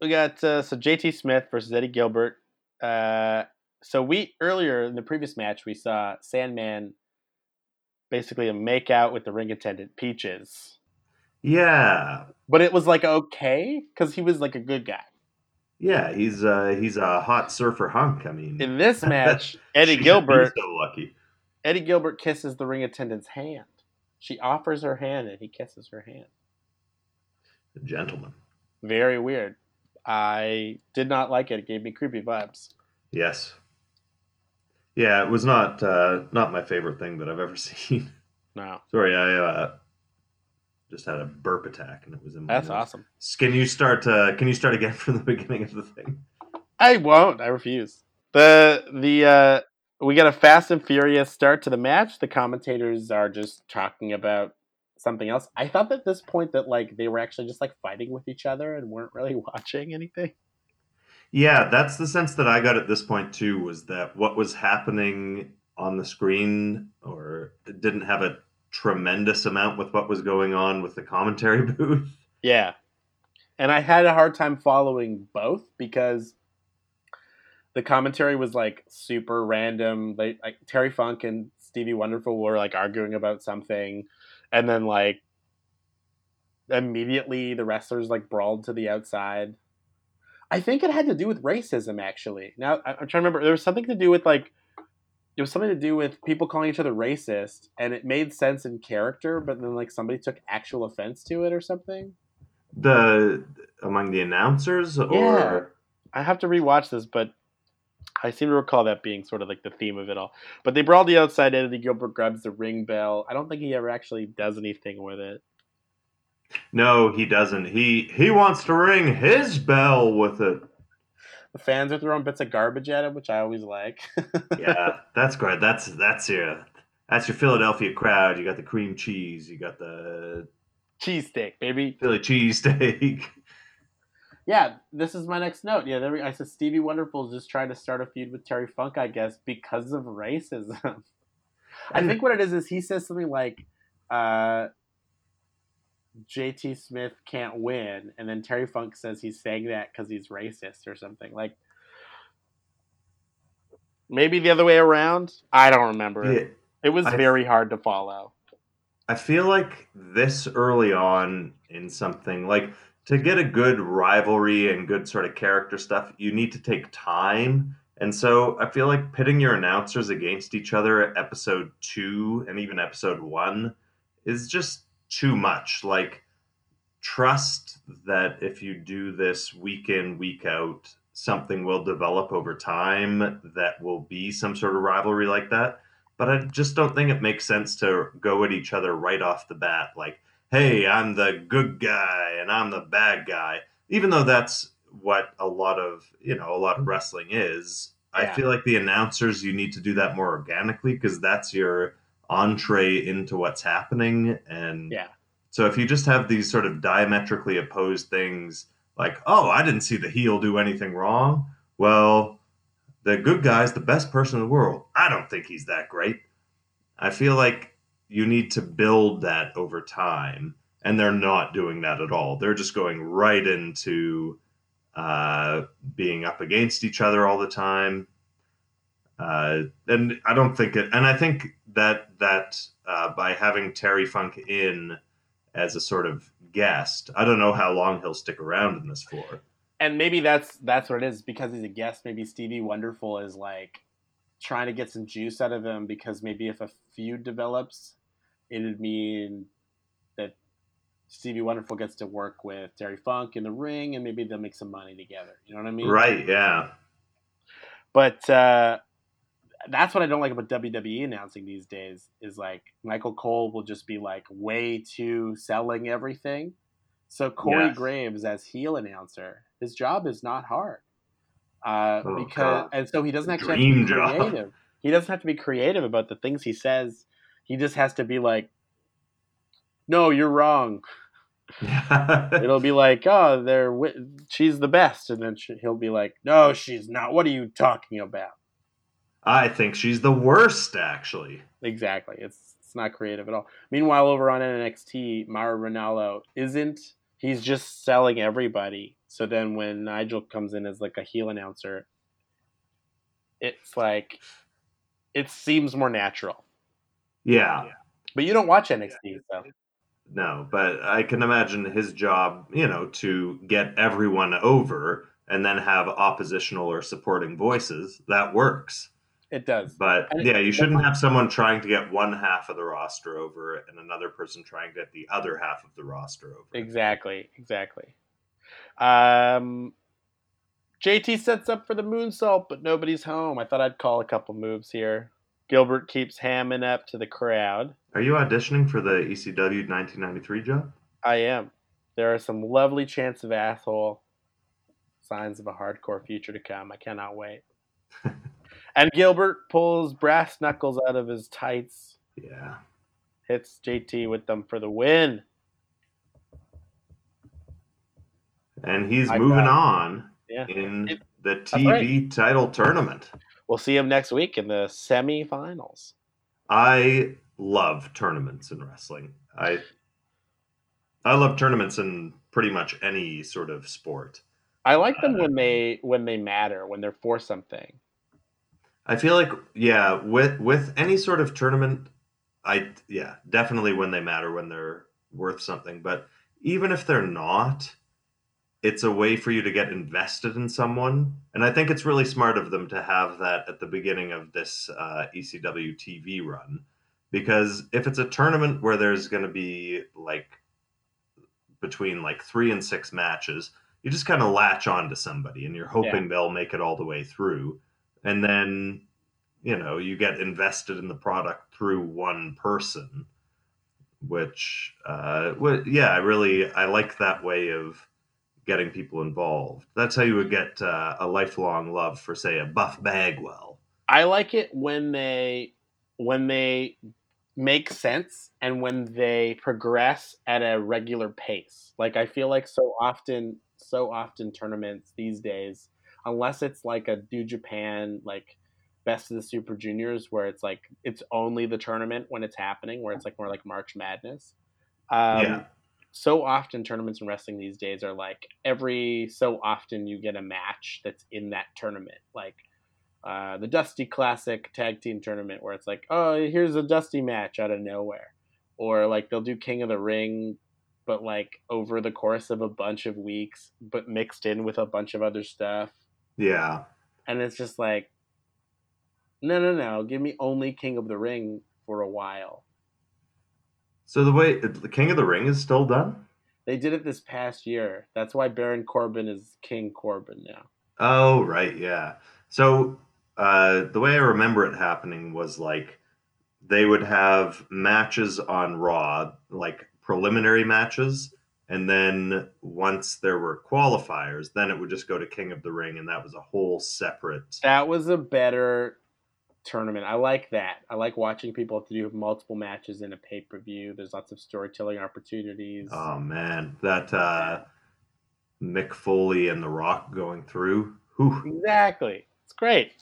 we got uh, so JT Smith versus Eddie Gilbert. Uh, so we earlier in the previous match we saw Sandman basically a make out with the ring attendant Peaches, Yeah, but it was like okay because he was like a good guy. Yeah, he's uh he's a hot surfer hunk. I mean, In this match, Eddie Gilbert so lucky. Eddie Gilbert kisses the ring attendant's hand. She offers her hand and he kisses her hand. A gentleman. Very weird. I did not like it. It gave me creepy vibes. Yes. Yeah, it was not uh, not my favorite thing that I've ever seen. No, Sorry, I uh, just had a burp attack and it was in my that's awesome. Can you start? Uh, can you start again from the beginning of the thing? I won't. I refuse. The the uh, we get a fast and furious start to the match. The commentators are just talking about something else. I thought at this point that like they were actually just like fighting with each other and weren't really watching anything. Yeah, that's the sense that I got at this point too. Was that what was happening on the screen, or didn't have a tremendous amount with what was going on with the commentary booth? Yeah. And I had a hard time following both because the commentary was like super random. Like, like Terry Funk and Stevie Wonderful were like arguing about something, and then like immediately the wrestlers like brawled to the outside. I think it had to do with racism actually. Now I'm trying to remember. There was something to do with like it was something to do with people calling each other racist, and it made sense in character, but then like somebody took actual offense to it or something. The among the announcers, or Yeah. I have to rewatch this, but I seem to recall that being sort of like the theme of it all. But they brawled the outside. Eddie Gilbert grabs the ring bell. I don't think he ever actually does anything with it. no, he doesn't. He he wants to ring his bell with it. The fans are throwing bits of garbage at him, which I always like. Yeah, that's great. That's that's your that's your Philadelphia crowd. You got the cream cheese. You got the Cheesesteak, baby. Philly cheesesteak. Yeah, this is my next note. Yeah, there, we, I said Stevie Wonderful is just trying to start a feud with Terry Funk, I guess, because of racism. I think what it is is he says something like, uh, "JT Smith can't win," and then Terry Funk says he's saying that because he's racist or something. Like maybe the other way around. I don't remember. Yeah, It was I- very hard to follow. I feel like this early on in something like to get a good rivalry and good sort of character stuff, you need to take time. And so I feel like pitting your announcers against each other at episode two and even episode one is just too much. Like, trust that if you do this week in, week out, something will develop over time that will be some sort of rivalry like that but I just don't think it makes sense to go at each other right off the bat. Like, hey, I'm the good guy and I'm the bad guy. Even though that's what a lot of you know a lot of wrestling is. I feel like the announcers you need to do that more organically because that's your entree into what's happening. And Yeah. so if you just have these sort of diametrically opposed things, like, oh, I didn't see the heel do anything wrong. Well, the good guy's the best person in the world. I don't think he's that great. I feel like you need to build that over time, and they're not doing that at all. They're just going right into uh, being up against each other all the time. Uh, and I don't think it, and I think that that uh, by having Terry Funk in as a sort of guest, I don't know how long he'll stick around in this for. and maybe that's that's what it is because he's a guest. Maybe Stevie Wonderful is like trying to get some juice out of him because maybe if a feud develops, it'd mean that Stevie Wonderful gets to work with Terry Funk in the ring, and maybe they'll make some money together. You know what I mean? Right? Yeah. But uh, that's what I don't like about WWE announcing these days is like Michael Cole will just be like way too selling everything. So Corey Yes. Graves as heel announcer, his job is not hard. Uh, Oh, because God. and so he doesn't actually Dream have to be job. creative. He doesn't have to be creative about the things he says. He just has to be like, "No, you're wrong." It'll be like, "Oh, they're she's the best," and then she, he'll be like, "No, she's not. What are you talking about?" I think she's the worst, actually. Exactly. It's it's not creative at all. Meanwhile, over on NXT, Mauro Ranallo isn't. He's just selling everybody. So then when Nigel comes in as like a heel announcer, it's like it seems more natural. Yeah. But you don't watch NXT, so No, but I can imagine his job, you know, to get everyone over and then have oppositional or supporting voices, that works. It does. But And yeah, you shouldn't have someone trying to get one half of the roster over and another person trying to get the other half of the roster over. Exactly, exactly. Um, JT sets up for the moonsault, but nobody's home. I thought I'd call a couple moves here. Gilbert keeps hamming up to the crowd. Are you auditioning for the ECW 1993 job? I am. There are some lovely chants of asshole, signs of a hardcore future to come. I cannot wait. and Gilbert pulls brass knuckles out of his tights, Yeah. hits JT with them for the win. And he's I moving on Yeah. in It- the right. TV title tournament. We'll see him next week in the semifinals. I love tournaments in wrestling. I I love tournaments in pretty much any sort of sport. I like them when uh, they when they matter, when they're for something. I feel like yeah, with with any sort of tournament, I yeah, definitely when they matter, when they're worth something. But even if they're not, it's a way for you to get invested in someone, and I think it's really smart of them to have that at the beginning of this uh, ECW TV run, because if it's a tournament where there's going to be like between like three and six matches, you just kind of latch on to somebody, and you're hoping they'll make it all the way through and then you know you get invested in the product through one person which uh wh- yeah i really i like that way of getting people involved that's how you would get uh, a lifelong love for say a buff bagwell I like it when they when they make sense and when they progress at a regular pace. Like I feel like so often so often tournaments these days unless it's like a New Japan like best of the Super Juniors where it's like it's only the tournament when it's happening where it's like more like March Madness. Um, Yeah. So often tournaments in wrestling these days are like every so often you get a match that's in that tournament. Like uh, the Dusty Classic Tag Team Tournament, where it's like, oh, here's a Dusty match out of nowhere, or like they'll do King of the Ring, but like over the course of a bunch of weeks, but mixed in with a bunch of other stuff, yeah and it's just like, no, no, no, give me only King of the Ring for a while. so the way the king of the ring is still done They did it this past year. That's why Baron Corbin is King Corbin now. Oh, right, yeah. So uh, the way I remember it happening was like they would have matches on Raw, like preliminary matches, and then once there were qualifiers, then it would just go to King of the Ring, and that was a whole separate. That was a better tournament. I like that. I like watching people have to do multiple matches in a pay per view. There's lots of storytelling opportunities. Oh man, that uh, Mick Foley and The Rock going through. Whew. Exactly. It's great.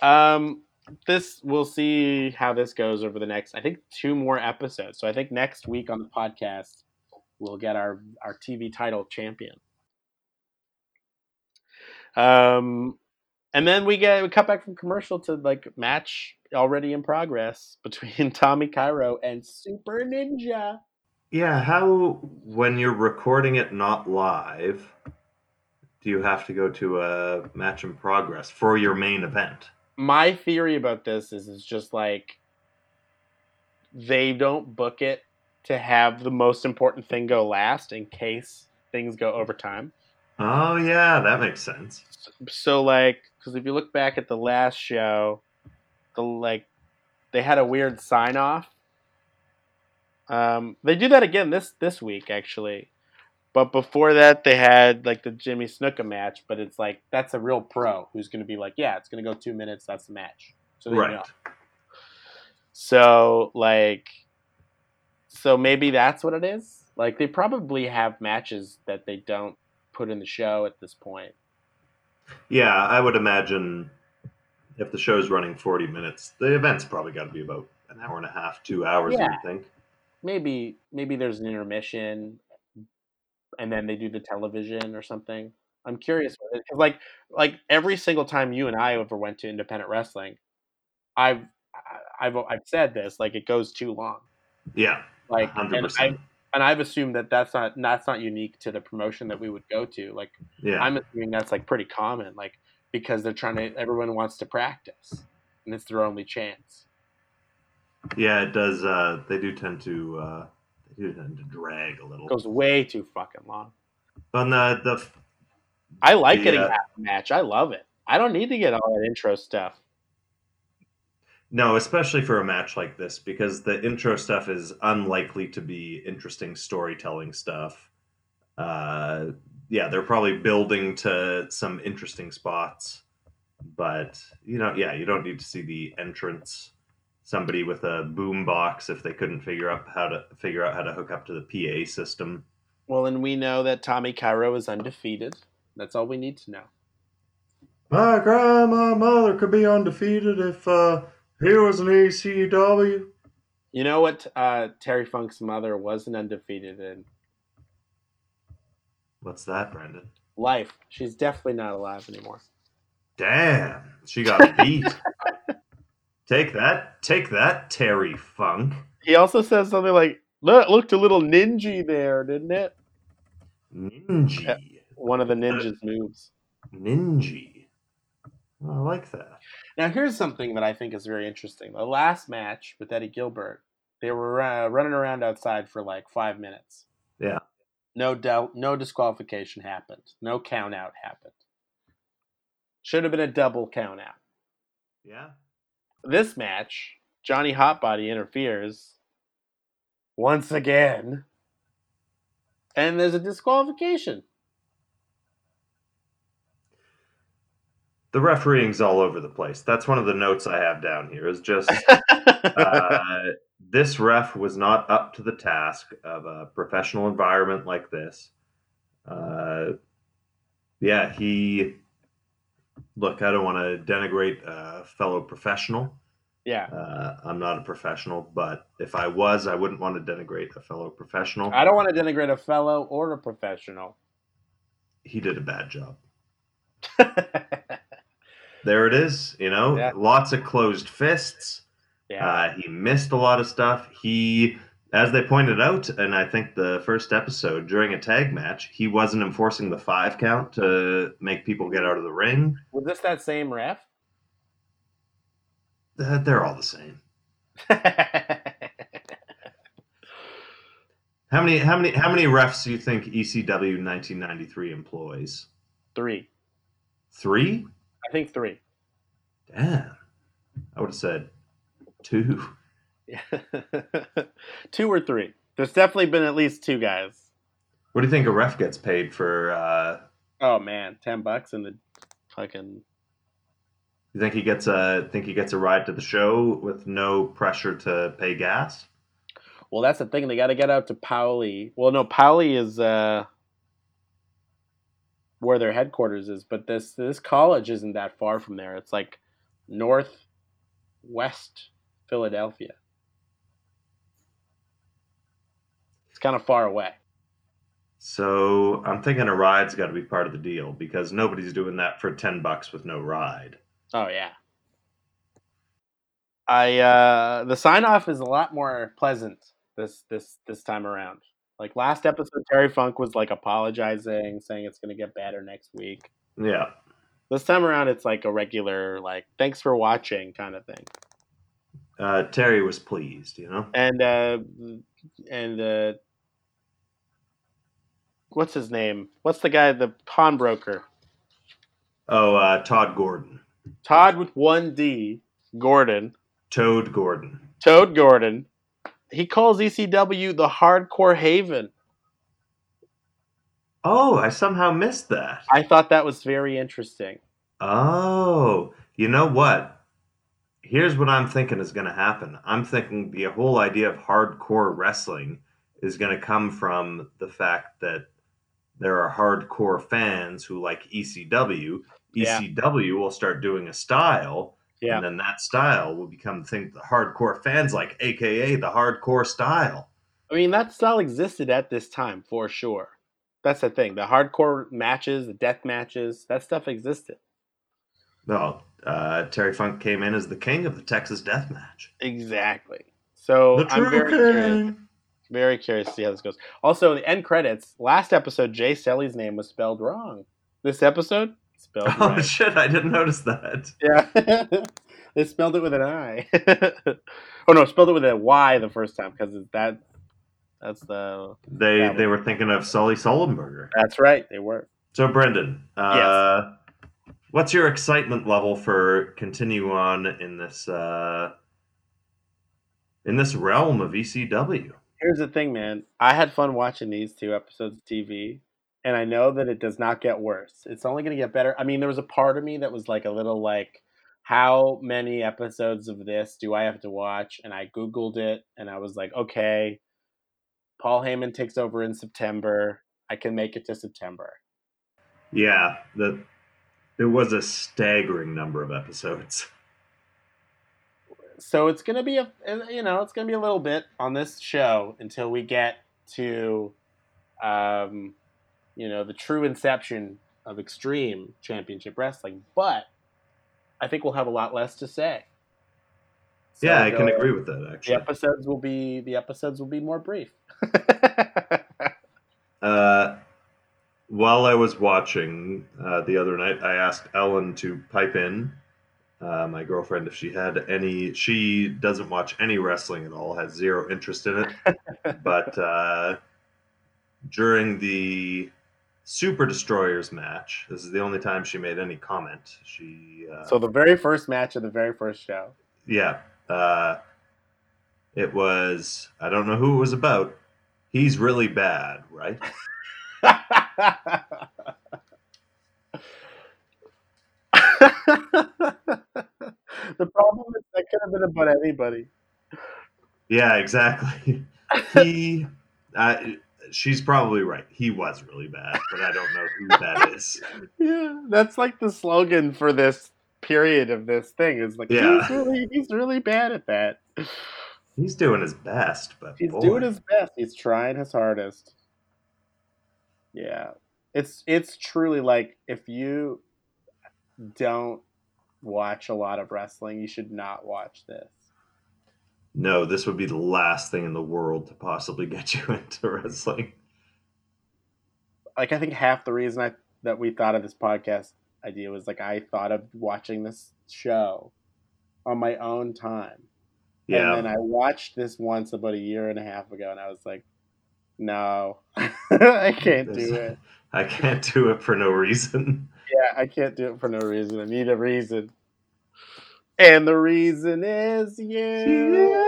Um, this we'll see how this goes over the next. I think two more episodes. So I think next week on the podcast we'll get our our TV title champion. Um, and then we get we cut back from commercial to like match already in progress between Tommy Cairo and Super Ninja. Yeah, how when you're recording it not live, do you have to go to a match in progress for your main event? my theory about this is it's just like they don't book it to have the most important thing go last in case things go over time. Oh yeah, that makes sense. So like because if you look back at the last show, the like they had a weird sign off. Um, they do that again this this week actually, but before that they had like the Jimmy Snuka match. But it's like that's a real pro who's going to be like, yeah, it's going to go two minutes. That's the match. So Right. know. So like, so maybe that's what it is. Like they probably have matches that they don't put in the show at this point. Yeah, I would imagine if the show's running 40 minutes, the event's probably got to be about an hour and a half, two hours, I Yeah. would think. Maybe maybe there's an intermission, and then they do the television or something. I'm curious uh, because like like every single time you and I ever went to independent wrestling, I've I've I've said this like it goes too long. Yeah, Like and 100%. I and I've assumed that that's not that's not unique to the promotion that we would go to. Like Yeah. I'm assuming that's like pretty common, like because they're trying to everyone wants to practice, and it's their only chance. yeah, it does. Uh, they do tend to. Uh, they do tend to drag a little. It goes way too fucking long. But the the I like The, getting uh, half a match. I love it. I don't need to get all that intro stuff. No, especially for a match like this, because the intro stuff is unlikely to be interesting storytelling stuff. Uh, yeah, they're probably building to some interesting spots, but you know, yeah, you don't need to see the entrance. Somebody with a boom box if they couldn't figure out how to figure out how to hook up to the PA system. Well, and we know that Tommy Cairo is undefeated. That's all we need to know. My grandma mother could be undefeated if uh, he was an ECW. You know what? Uh, Terry Funk's mother wasn't undefeated in What's that, Brendan? life. She's definitely not alive anymore. Damn, she got beat. take that, take that, Terry Funk. He also says something like, "Look, looked a little ninja there, didn't it?" Ninja. One of the ninja's moves. Ninja. I like that. Now, here's something that I think is very interesting. The last match with Eddie Gilbert, they were uh, running around outside for like five minutes. Yeah. No doubt, no disqualification happened. No count out happened. Should have been a double count out. Yeah. This match, Johnny Hotbody interferes once again, and there's a disqualification. The refereeing's all over the place. That's one of the notes I have down here. Is just uh, this ref was not up to the task of a professional environment like this. Uh, yeah, he. Look, I don't want to denigrate a fellow professional. yeah, Uh, I'm not a professional, but if I was, I wouldn't want to denigrate a fellow professional. I don't want to denigrate a fellow or a professional. He did a bad job. There it is. You know, Yeah. lots of closed fists. yeah. Uh, he missed a lot of stuff. He, as they pointed out, and I think the first episode during a tag match, he wasn't enforcing the five count to make people get out of the ring. Was this that same ref? Uh, They're all the same. How many? How many? How many refs do you think ECW 1993 employs? three. Three. I think three. Damn. I would have said two. Yeah. two or three. There's definitely been at least two guys. What do you think a ref gets paid for? Uh, Oh man, ten bucks in the fucking. you think he gets a? Think he gets a ride to the show with no pressure to pay gas? Well, that's the thing. They got to get out to Pauli. Well, no, Pauli is uh, where their headquarters is, but this this college isn't that far from there. It's like northwest Philadelphia. It's kind of far away. So I'm thinking a ride's got to be part of the deal because nobody's doing that for ten bucks with no ride. Oh yeah. I uh the sign off is a lot more pleasant this this this time around. Like last episode Terry Funk was like apologizing, saying it's gonna get better next week. Yeah. This time around it's like a regular like thanks for watching kind of thing. Uh, Terry was pleased, you know. And uh and uh what's his name? What's the guy the pawnbroker? Oh, uh, Tod Gordon, Tod with one D, Gordon. Toad Gordon. Toad Gordon. He calls ECW the hardcore haven. Oh, I somehow missed that. I thought that was very interesting. Oh, you know what? Here's what I'm thinking is going to happen. I'm thinking the whole idea of hardcore wrestling is going to come from the fact that there are hardcore fans who like ECW. Yeah. ECW will start doing a style, Yeah. and then that style will become the thing the hardcore fans like, aka the hardcore style. I mean, that style existed at this time for sure. That's the thing. The hardcore matches, the death matches, that stuff existed. No, uh, Terry Funk came in as the king of the Texas Death Match. Exactly. So The I'm very curious. Very curious to see how this goes. Also, the end credits. Last episode, Jay Sully's name was spelled wrong. This episode, spelled Oh right. shit! I didn't notice that. Yeah, they spelled it with an I. oh no, spelled it with a Y the first time because that. That's the. They Yeah, they were thinking of Sully Sullenberger. That's right. They were. So Brendan, uh, what's your excitement level for continue on in this uh, in this realm of ECW? Here's the thing, man. I had fun watching these two episodes of TV, and I know that it does not get worse. It's only going to get better. I mean, there was a part of me that was like a little like, how many episodes of this do I have to watch? And I Googled it, and I was like, okay, Paul Heyman takes over in September. I can make it to September. Yeah, the there was a staggering number of episodes. So it's going to be a, you know, it's going to be a little bit on this show until we get to, um, you know, the true inception of Extreme Championship Wrestling. But I think we'll have a lot less to say. So yeah, I can agree with that Actually, The episodes will be the episodes will be more brief. Uh, while I was watching uh, the other night, I asked Ellen to pipe in. Uh, my girlfriend, if she had any, she doesn't watch any wrestling at all, has zero interest in it. but uh, during the Super Destroyers match, this is the only time she made any comment. She uh, so the very first match of the very first show. yeah, uh, it was. I don't know who it was about. He's really bad, right? the problem is that could have been about anybody. Yeah, exactly. He, uh, she's probably right. He was really bad, but I don't know who that is. Yeah, that's like the slogan for this period of this thing. Is like Yeah. he's really he's really bad at that. He's doing his best, but He's boy. doing his best. He's trying his hardest. Yeah. It's it's truly like if you don't watch a lot of wrestling, you should not watch this. No, this would be the last thing in the world to possibly get you into wrestling. Like I think half the reason I that we thought of this podcast idea was like I thought of watching this show on my own time. Yeah, And then I watched this once about a year and a half ago and I was like, no, I can't do it. I can't do it for no reason. Yeah, I can't do it for no reason. I need a reason. And the reason is you.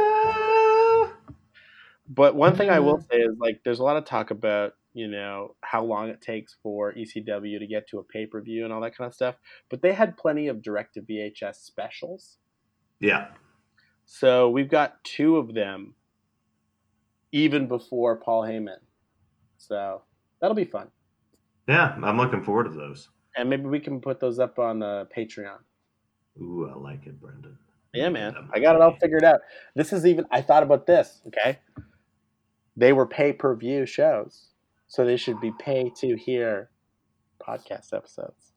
But one thing I will mm-hmm. say is like there's a lot of talk about, you know, how long it takes for ECW to get to a pay-per-view and all that kind of stuff. But they had plenty of direct to VHS specials. Yeah, So we've got two of them even before Paul Heyman. So that'll be fun. yeah, I'm looking forward to those. And maybe we can put those up on the Patreon. Ooh, I like it, Brendan. Yeah, man. I got it all figured out. This is even, I thought about this, okay? They were pay per view shows. So they should be pay to hear podcast episodes.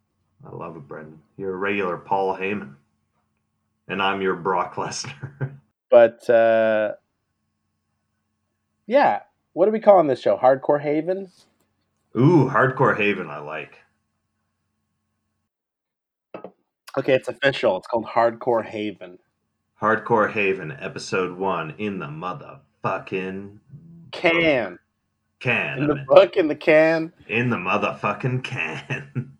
I love it, Brendan. You're a regular Paul Heyman, and I'm your Brock Lesnar. But, uh, yeah. What are we calling this show? Hardcore Haven? Ooh, Hardcore Haven, I like. Okay, it's official. It's called Hardcore Haven. Hardcore Haven, episode one, in the motherfucking Can. can. In the book, in the can. In the motherfucking can.